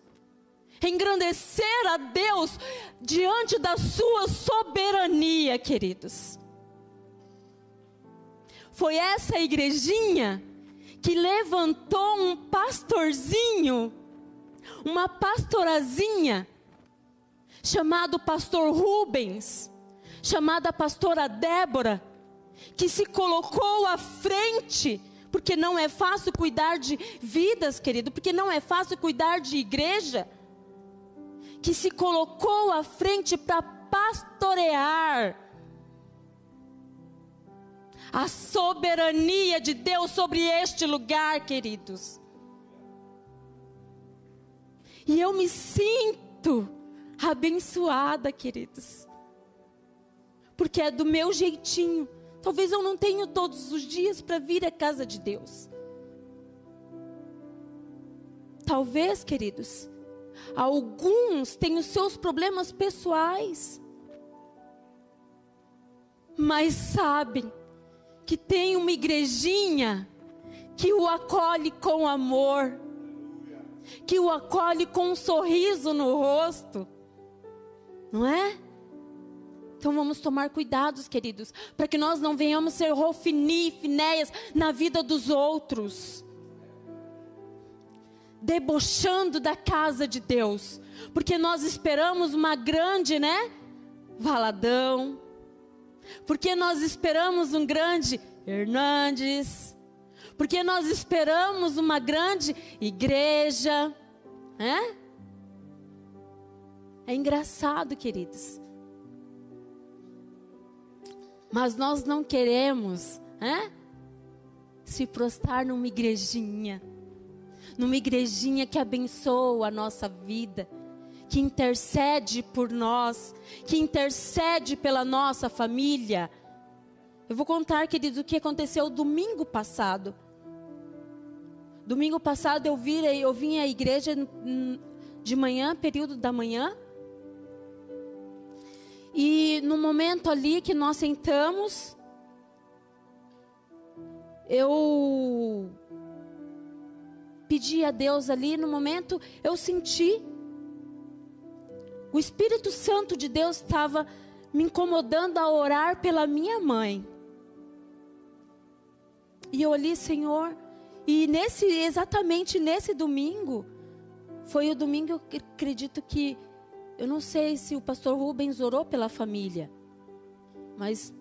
engrandecer a Deus diante da sua soberania, queridos. Foi essa igrejinha que levantou um pastorzinho, uma pastorazinha, chamado pastor Rubens, chamada pastora Débora, que se colocou à frente, porque não é fácil cuidar de vidas, querido, porque não é fácil cuidar de igreja, que se colocou à frente para pastorear a soberania de Deus sobre este lugar, queridos. E eu me sinto abençoada, queridos. Porque é do meu jeitinho. Talvez eu não tenha todos os dias para vir à casa de Deus. Talvez, queridos, alguns têm os seus problemas pessoais. Mas sabem que tem uma igrejinha que o acolhe com amor, que o acolhe com um sorriso no rosto, não é? Então vamos tomar cuidados, queridos, para que nós não venhamos ser rofini, finéias na vida dos outros, debochando da casa de Deus, porque nós esperamos uma grande, né? Valadão, porque nós esperamos um grande Hernandes. Porque nós esperamos uma grande igreja. É? É engraçado, queridos. Mas nós não queremos é? se prostrar numa igrejinha. Numa igrejinha que abençoa a nossa vida que intercede por nós, que intercede pela nossa família. Eu vou contar, querido, o que aconteceu domingo passado. Domingo passado eu, vi, eu vim à igreja de manhã, período da manhã. E no momento ali que nós sentamos, eu pedi a Deus ali, no momento eu senti o Espírito Santo de Deus estava me incomodando a orar pela minha mãe. E eu olhei, Senhor, e nesse exatamente nesse domingo, foi o domingo eu acredito que eu não sei se o pastor Rubens orou pela família, mas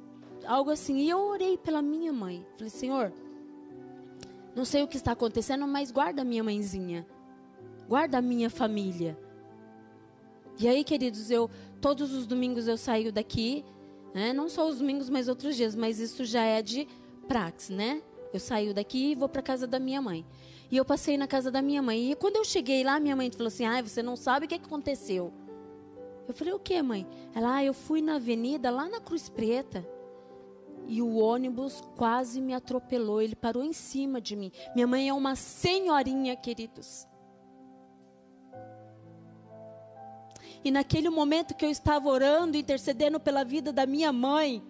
algo assim. E eu orei pela minha mãe. Falei, Senhor, não sei o que está acontecendo, mas guarda minha mãezinha. Guarda a minha família. E aí, queridos, eu todos os domingos eu saio daqui, né? Não só os domingos, mas outros dias, mas isso já é de praxe, né? Eu saio daqui e vou para casa da minha mãe. E eu passei na casa da minha mãe. E quando eu cheguei lá, minha mãe falou assim: "Ah, você não sabe o que aconteceu?" Eu falei: "O que, mãe?" Ela: "Ah, eu fui na avenida lá na Cruz Preta e o ônibus quase me atropelou. Ele parou em cima de mim. Minha mãe é uma senhorinha, queridos. E naquele momento que eu estava orando, intercedendo pela vida da minha mãe,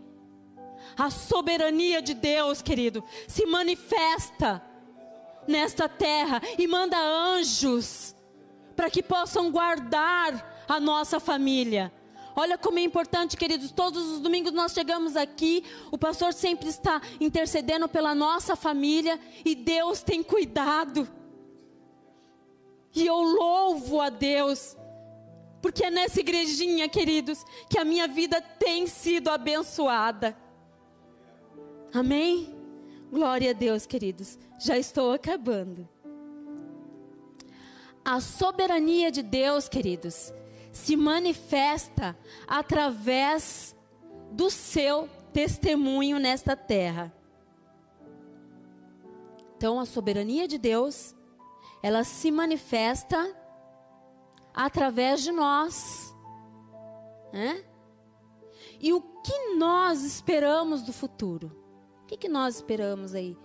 a soberania de Deus, querido, se manifesta nesta terra e manda anjos para que possam guardar a nossa família. Olha como é importante, queridos. Todos os domingos nós chegamos aqui, o pastor sempre está intercedendo pela nossa família e Deus tem cuidado. E eu louvo a Deus, porque é nessa igrejinha, queridos, que a minha vida tem sido abençoada. Amém? Glória a Deus, queridos. Já estou acabando. A soberania de Deus, queridos, se manifesta através do seu testemunho nesta terra. Então, a soberania de Deus, ela se manifesta através de nós. Né? E o que nós esperamos do futuro? O que, que nós esperamos aí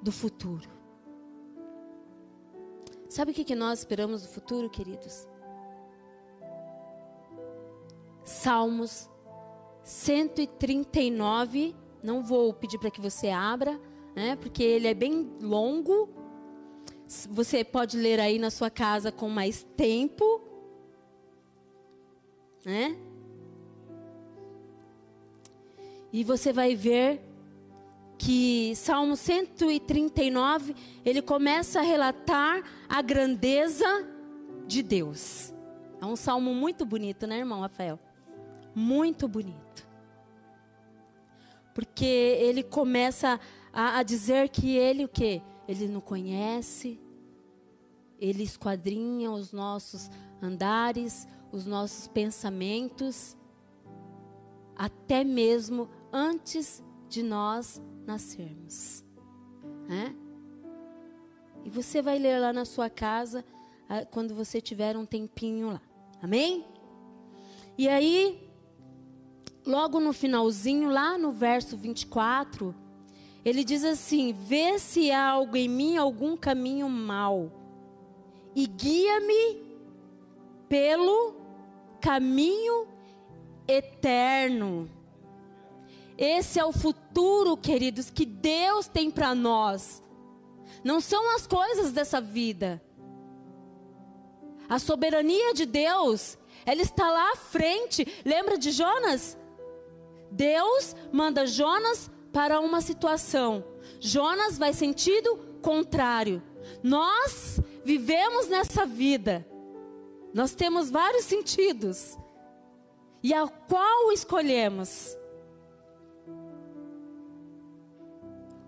do futuro? Sabe o que, que nós esperamos do futuro, queridos? Salmos 139. Não vou pedir para que você abra, né, porque ele é bem longo. Você pode ler aí na sua casa com mais tempo. Né? E você vai ver que Salmo 139, ele começa a relatar a grandeza de Deus. É um salmo muito bonito, né, irmão Rafael? Muito bonito. Porque ele começa a, a dizer que ele o quê? Ele não conhece, ele esquadrinha os nossos andares, os nossos pensamentos, até mesmo antes de nós nascermos. Né? E você vai ler lá na sua casa quando você tiver um tempinho lá. Amém? E aí, logo no finalzinho, lá no verso 24, ele diz assim: Vê se há algo em mim, algum caminho mau, e guia-me pelo caminho eterno. Esse é o futuro, queridos, que Deus tem para nós. Não são as coisas dessa vida. A soberania de Deus, ela está lá à frente. Lembra de Jonas? Deus manda Jonas para uma situação. Jonas vai sentido contrário. Nós vivemos nessa vida. Nós temos vários sentidos. E a qual escolhemos?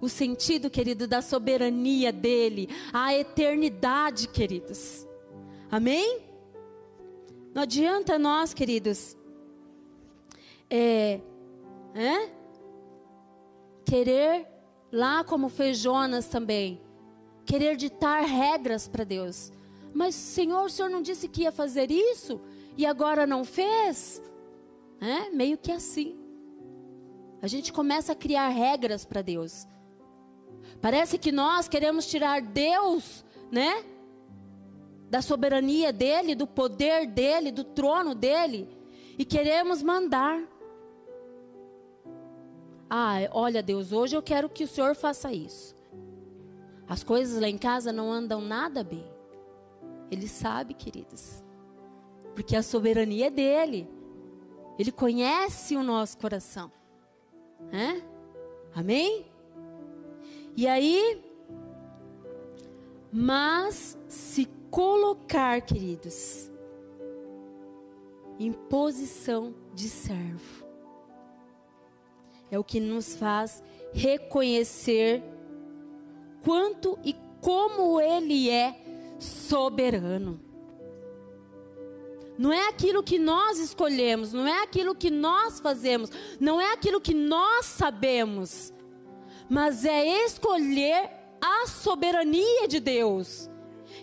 O sentido, querido, da soberania dele, a eternidade, queridos. Amém? Não adianta nós, queridos, é, Querer, lá como fez Jonas também, querer ditar regras para Deus. Mas, Senhor, o Senhor não disse que ia fazer isso e agora não fez? É? Meio que assim. A gente começa a criar regras para Deus. Parece que nós queremos tirar Deus, né? Da soberania dele, do poder dele, do trono dele, e queremos mandar. Ah, olha, Deus, hoje eu quero que o Senhor faça isso. As coisas lá em casa não andam nada bem. Ele sabe, queridos. Porque a soberania é dele. Ele conhece o nosso coração. É? Amém? E aí, mas se colocar, queridos, em posição de servo. É o que nos faz reconhecer quanto e como Ele é soberano. Não é aquilo que nós escolhemos, não é aquilo que nós fazemos, não é aquilo que nós sabemos, mas é escolher a soberania de Deus,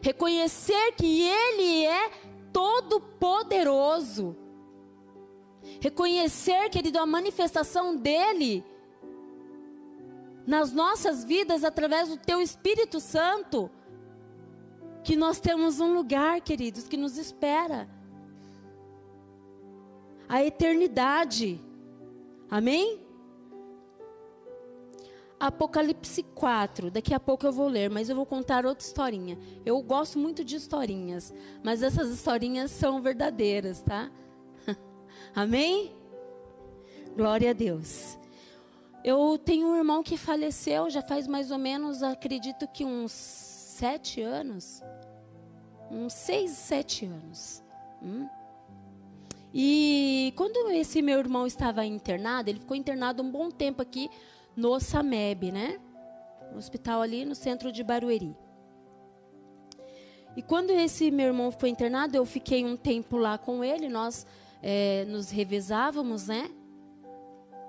reconhecer que Ele é todo-poderoso, reconhecer, querido, a manifestação dEle nas nossas vidas através do Teu Espírito Santo, que nós temos um lugar, queridos, que nos espera a eternidade. Amém? Apocalipse 4. Daqui a pouco eu vou ler, mas eu vou contar outra historinha. Eu gosto muito de historinhas, mas essas historinhas são verdadeiras, tá? Amém? Glória a Deus. Eu tenho um irmão que faleceu já faz mais ou menos, acredito que uns sete anos. Uns seis, sete anos. Hum? E quando esse meu irmão estava internado, ele ficou internado um bom tempo aqui no SAMEB, né? No hospital ali no centro de Barueri. E quando esse meu irmão foi internado, eu fiquei um tempo lá com ele, nós é, nos revezávamos, né?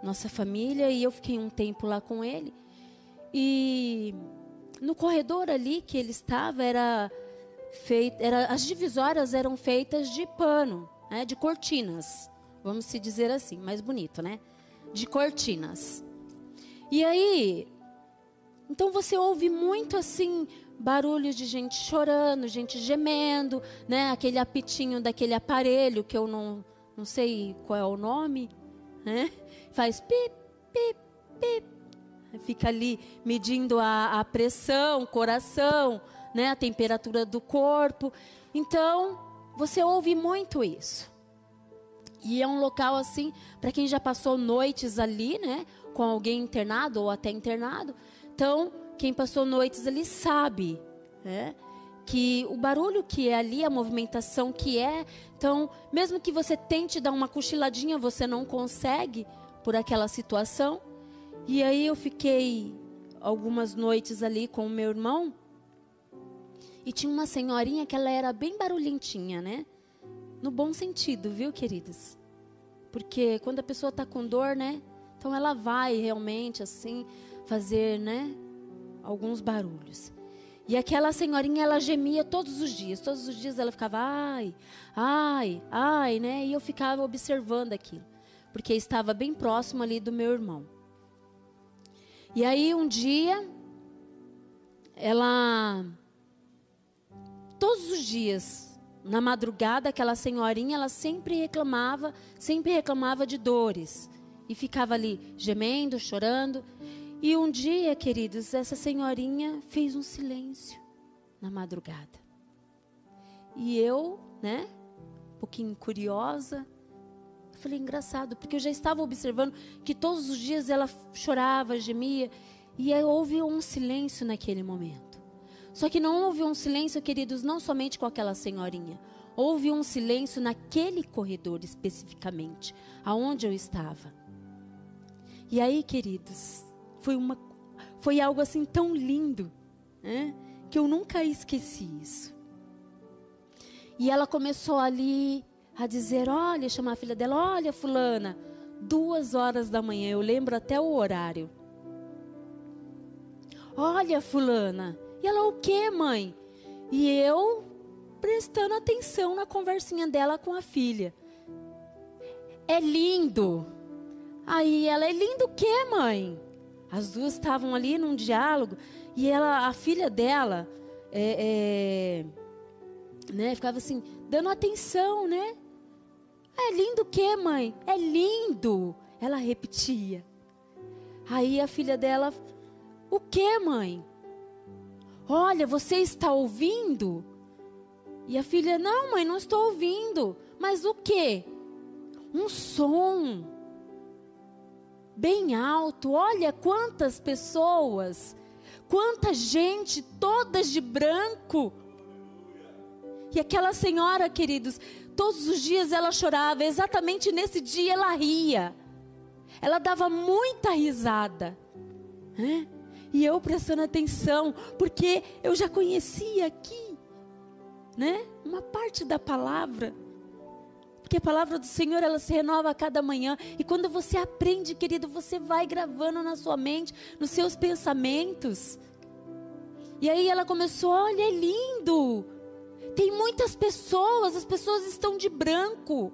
Nossa família, e eu fiquei um tempo lá com ele. E no corredor ali que ele estava, era feito, era, as divisórias eram feitas de pano, né? de cortinas. Vamos se dizer assim, mais bonito, né? De cortinas. E aí, então você ouve muito assim barulho de gente chorando, gente gemendo, né? Aquele apitinho daquele aparelho que eu não, não sei qual é o nome, né? Faz pip, pip, pip. Fica ali medindo a, a pressão, coração, né? A temperatura do corpo. Então, você ouve muito isso. E é um local assim, para quem já passou noites ali, né? com alguém internado ou até internado. Então, quem passou noites ali sabe né, que o barulho que é ali, a movimentação que é. Então, mesmo que você tente dar uma cochiladinha, você não consegue por aquela situação. E aí eu fiquei algumas noites ali com o meu irmão. E tinha uma senhorinha que ela era bem barulhentinha, né? No bom sentido, viu, queridos? Porque quando a pessoa está com dor, né? Então ela vai realmente assim fazer, né, alguns barulhos. E aquela senhorinha ela gemia todos os dias, todos os dias ela ficava ai, ai, ai, né? E eu ficava observando aquilo, porque estava bem próximo ali do meu irmão. E aí um dia ela todos os dias na madrugada aquela senhorinha ela sempre reclamava, sempre reclamava de dores e ficava ali gemendo, chorando. E um dia, queridos, essa senhorinha fez um silêncio na madrugada. E eu, né, um pouquinho curiosa, falei, engraçado, porque eu já estava observando que todos os dias ela chorava, gemia, e houve um silêncio naquele momento. Só que não houve um silêncio, queridos, não somente com aquela senhorinha. Houve um silêncio naquele corredor especificamente, aonde eu estava. E aí, queridos, foi, uma, foi algo assim tão lindo, né? que eu nunca esqueci isso. E ela começou ali a dizer: Olha, chamar a filha dela: Olha, Fulana, duas horas da manhã, eu lembro até o horário. Olha, Fulana. E ela: O que, mãe? E eu prestando atenção na conversinha dela com a filha. É lindo. Aí ela, é lindo o quê, mãe? As duas estavam ali num diálogo e ela, a filha dela, é, é, né, ficava assim, dando atenção, né? É lindo o quê, mãe? É lindo. Ela repetia. Aí a filha dela, o que, mãe? Olha, você está ouvindo? E a filha, não, mãe, não estou ouvindo. Mas o que? Um som bem alto. Olha quantas pessoas, quanta gente, todas de branco. E aquela senhora, queridos, todos os dias ela chorava, exatamente nesse dia ela ria. Ela dava muita risada. Né? E eu prestando atenção, porque eu já conhecia aqui, né? Uma parte da palavra. Porque a palavra do Senhor, ela se renova a cada manhã. E quando você aprende, querido, você vai gravando na sua mente, nos seus pensamentos. E aí ela começou: olha, é lindo. Tem muitas pessoas, as pessoas estão de branco.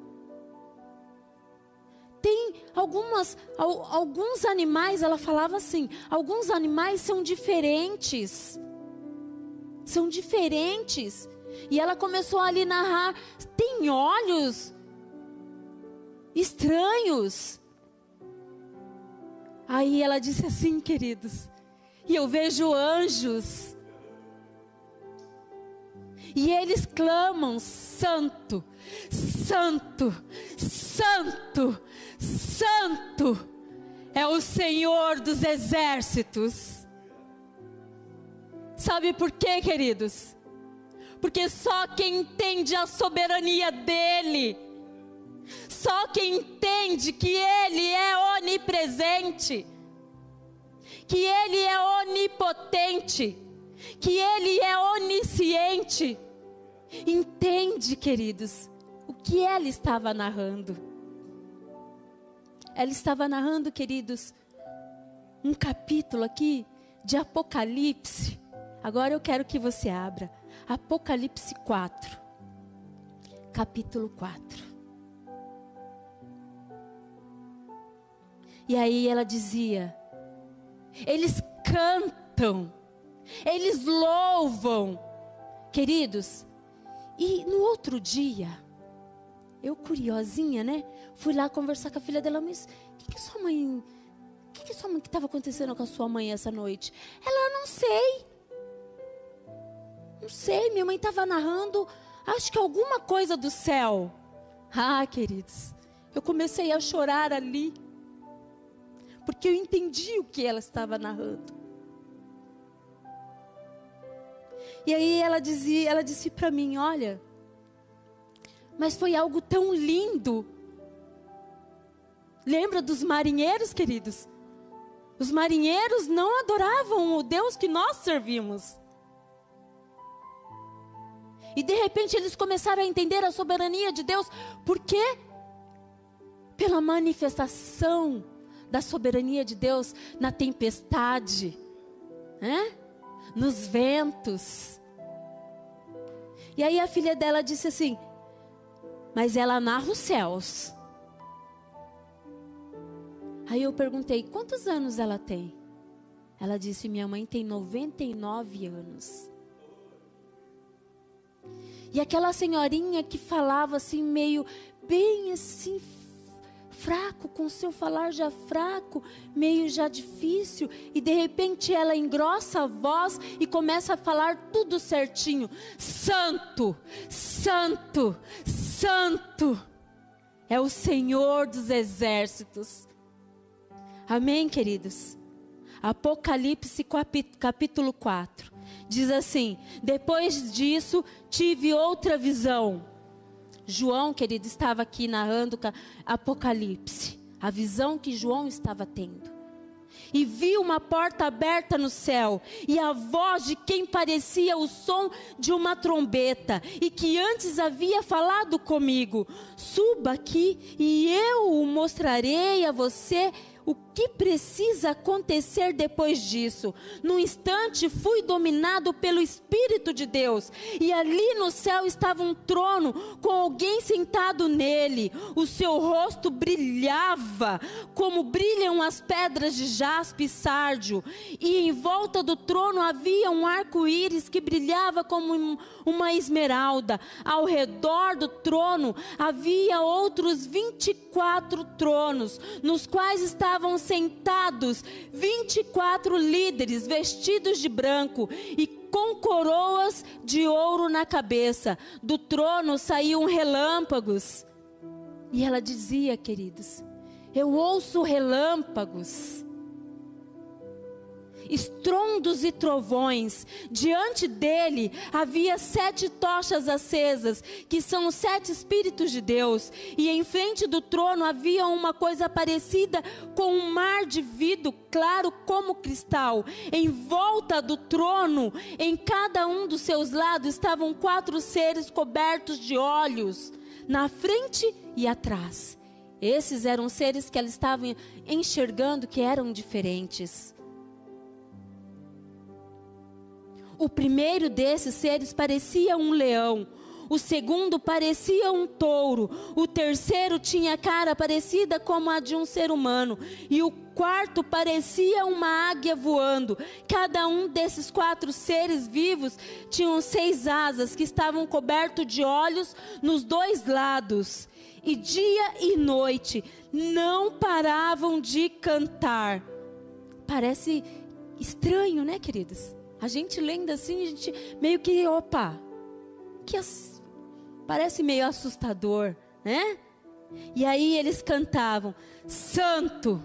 Tem algumas, alguns animais, ela falava assim: alguns animais são diferentes. São diferentes. E ela começou ali a narrar: tem olhos estranhos. Aí ela disse assim, queridos, e eu vejo anjos. E eles clamam: Santo, Santo, Santo, Santo é o Senhor dos exércitos. Sabe por quê, queridos? Porque só quem entende a soberania dEle só quem entende que Ele é onipresente, que Ele é onipotente, que Ele é onisciente, entende, queridos, o que ela estava narrando. Ela estava narrando, queridos, um capítulo aqui de Apocalipse. Agora eu quero que você abra Apocalipse 4, capítulo 4. E aí ela dizia: eles cantam, eles louvam, queridos. E no outro dia, eu curiosinha, né? Fui lá conversar com a filha dela, mas o que, que sua mãe. O que, que sua mãe que estava acontecendo com a sua mãe essa noite? Ela não sei. Não sei, minha mãe estava narrando, acho que alguma coisa do céu. Ah, queridos, eu comecei a chorar ali porque eu entendi o que ela estava narrando. E aí ela dizia, ela disse para mim, olha, mas foi algo tão lindo. Lembra dos marinheiros, queridos? Os marinheiros não adoravam o Deus que nós servimos. E de repente eles começaram a entender a soberania de Deus, por quê? Pela manifestação da soberania de Deus na tempestade, né? nos ventos. E aí a filha dela disse assim: Mas ela narra os céus. Aí eu perguntei: Quantos anos ela tem? Ela disse: Minha mãe tem 99 anos. E aquela senhorinha que falava assim, meio, bem assim, fraco, com seu falar já fraco, meio já difícil, e de repente ela engrossa a voz e começa a falar tudo certinho: Santo, Santo, Santo é o Senhor dos exércitos. Amém, queridos? Apocalipse capítulo 4 diz assim: Depois disso tive outra visão João, querido, estava aqui narrando Apocalipse, a visão que João estava tendo. E viu uma porta aberta no céu, e a voz de quem parecia o som de uma trombeta, e que antes havia falado comigo: Suba aqui, e eu o mostrarei a você o que precisa acontecer depois disso? No instante fui dominado pelo Espírito de Deus, e ali no céu estava um trono com alguém sentado nele. O seu rosto brilhava como brilham as pedras de jaspe e sárdio, e em volta do trono havia um arco-íris que brilhava como uma esmeralda. Ao redor do trono havia outros 24 tronos, nos quais estavam estavam sentados 24 líderes vestidos de branco e com coroas de ouro na cabeça. Do trono saíam relâmpagos. E ela dizia, queridos, eu ouço relâmpagos. Estrondos e trovões. Diante dele havia sete tochas acesas, que são os sete Espíritos de Deus. E em frente do trono havia uma coisa parecida com um mar de vidro claro como cristal. Em volta do trono, em cada um dos seus lados, estavam quatro seres cobertos de olhos, na frente e atrás. Esses eram seres que ela estava enxergando que eram diferentes. O primeiro desses seres parecia um leão, o segundo parecia um touro, o terceiro tinha cara parecida como a de um ser humano, e o quarto parecia uma águia voando. Cada um desses quatro seres vivos tinham seis asas que estavam cobertos de olhos nos dois lados, e dia e noite não paravam de cantar. Parece estranho, né, queridos? A gente lendo assim, a gente meio que, opa, que as... parece meio assustador, né? E aí eles cantavam: Santo,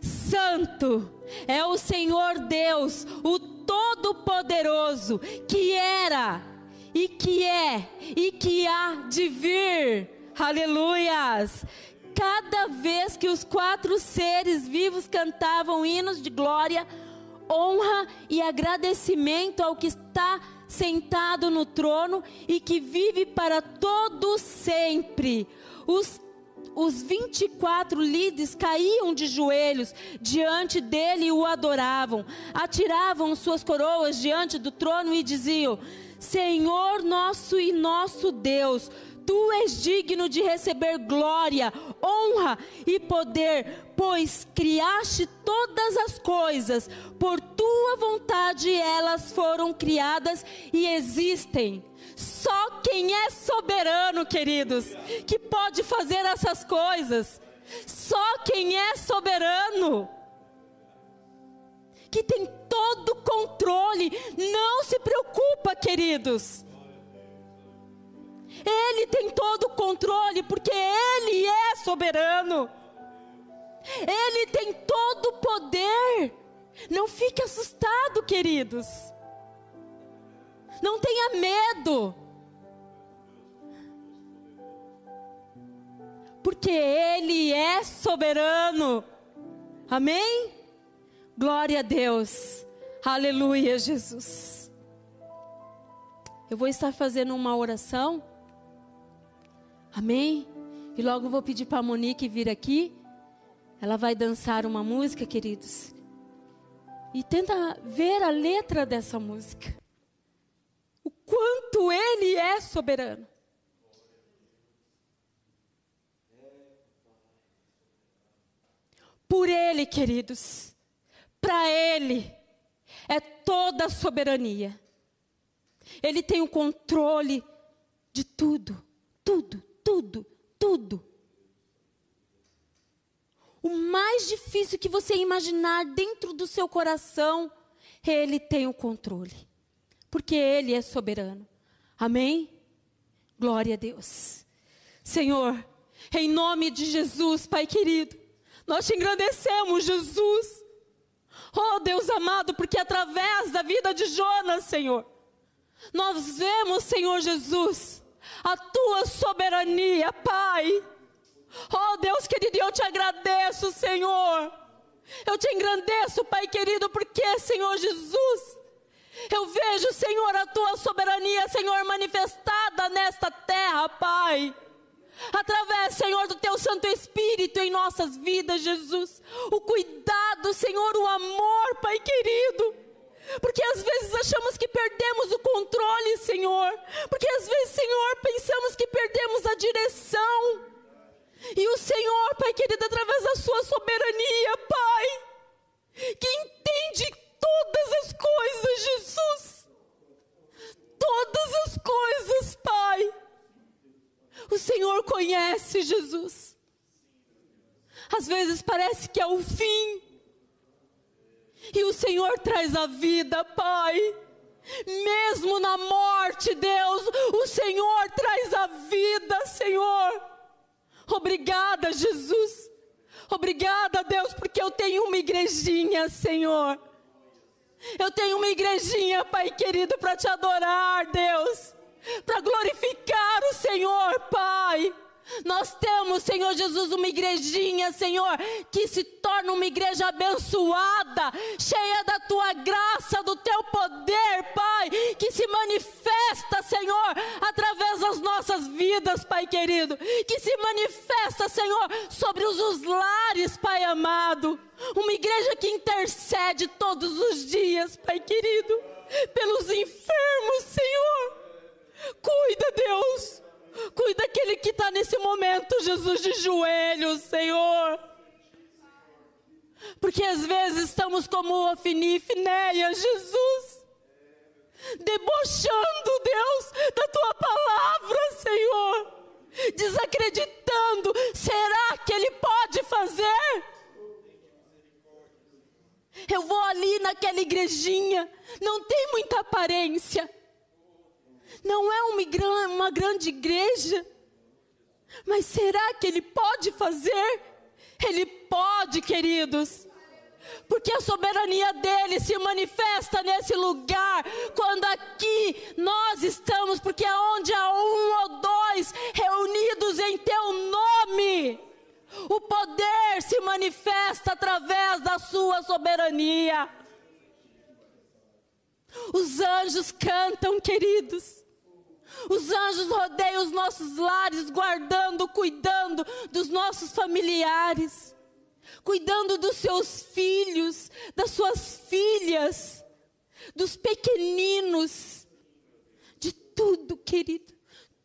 Santo é o Senhor Deus, o Todo-Poderoso, que era e que é e que há de vir. Aleluias! Cada vez que os quatro seres vivos cantavam hinos de glória, honra e agradecimento ao que está sentado no trono e que vive para todo sempre. Os os 24 líderes caíam de joelhos diante dele e o adoravam. Atiravam suas coroas diante do trono e diziam: Senhor nosso e nosso Deus, Tu és digno de receber glória, honra e poder, pois criaste todas as coisas, por tua vontade elas foram criadas e existem. Só quem é soberano, queridos, que pode fazer essas coisas. Só quem é soberano, que tem todo o controle, não se preocupa, queridos ele tem todo o controle, porque Ele é soberano. Ele tem todo o poder. Não fique assustado, queridos. Não tenha medo. Porque Ele é soberano. Amém? Glória a Deus. Aleluia, Jesus. Eu vou estar fazendo uma oração. Amém? E logo vou pedir para a Monique vir aqui. Ela vai dançar uma música, queridos. E tenta ver a letra dessa música. O quanto Ele é soberano. Por Ele, queridos. Para Ele é toda a soberania. Ele tem o controle de tudo, tudo, tudo, tudo. O mais difícil que você imaginar dentro do seu coração, Ele tem o controle. Porque Ele é soberano. Amém? Glória a Deus. Senhor, em nome de Jesus, Pai querido, nós te engrandecemos, Jesus. Oh Deus amado, porque através da vida de Jonas, Senhor, nós vemos, Senhor Jesus, a tua soberania, Pai. Oh Deus querido, eu te agradeço, Senhor. Eu te engrandeço, Pai querido, porque, Senhor Jesus, eu vejo, Senhor, a tua soberania, Senhor, manifestada nesta terra, Pai. Através, Senhor, do teu Santo Espírito em nossas vidas, Jesus. O cuidado, Senhor, o amor, Pai querido. Porque às vezes achamos que perdemos o controle, Senhor. Porque às vezes, Senhor, pensamos que perdemos a direção. E o Senhor, Pai querido, através da Sua soberania, Pai, que entende todas as coisas, Jesus. Todas as coisas, Pai. O Senhor conhece, Jesus. Às vezes parece que é o fim. E o Senhor traz a vida, Pai. Mesmo na morte, Deus, o Senhor traz a vida, Senhor. Obrigada, Jesus. Obrigada, Deus, porque eu tenho uma igrejinha, Senhor. Eu tenho uma igrejinha, Pai querido, para te adorar, Deus, para glorificar o Senhor, Pai. Nós temos, Senhor Jesus, uma igrejinha, Senhor, que se torna uma igreja abençoada, cheia da tua graça, do teu poder, Pai, que se manifesta, Senhor, através das nossas vidas, Pai querido, que se manifesta, Senhor, sobre os, lares, Pai amado. Uma igreja que intercede todos os dias, Pai querido, pelos enfermos, Senhor. Cuida, Deus Cuida daquele que está nesse momento, Jesus, de joelhos, Senhor. Porque às vezes estamos como Ofini e Finéia, Jesus. Debochando, Deus, da tua palavra, Senhor. Desacreditando. Será que Ele pode fazer? Eu vou ali naquela igrejinha, não tem muita aparência não é uma, uma grande igreja. Mas será que Ele pode fazer? Ele pode, queridos. Porque a soberania dele se manifesta nesse lugar, quando aqui nós estamos, porque é onde há um ou dois reunidos em teu nome, o poder se manifesta através da sua soberania. Os anjos cantam, queridos. Os anjos rodeiam os nossos lares, guardando, cuidando dos nossos familiares, cuidando dos seus filhos, das suas filhas, dos pequeninos, de tudo, querido,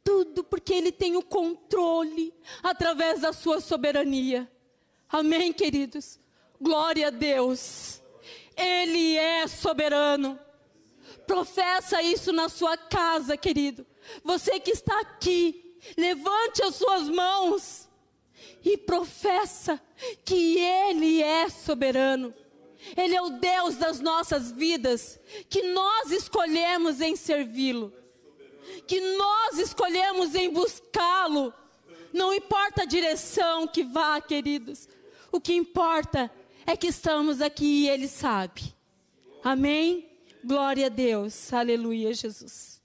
tudo, porque Ele tem o controle através da Sua soberania. Amém, queridos? Glória a Deus. Ele é soberano. Professa isso na sua casa, querido. Você que está aqui, levante as suas mãos e professa que Ele é soberano. Ele é o Deus das nossas vidas, que nós escolhemos em servi-lo, que nós escolhemos em buscá-lo. Não importa a direção que vá, queridos, o que importa é que estamos aqui e Ele sabe. Amém? Glória a Deus. Aleluia, Jesus.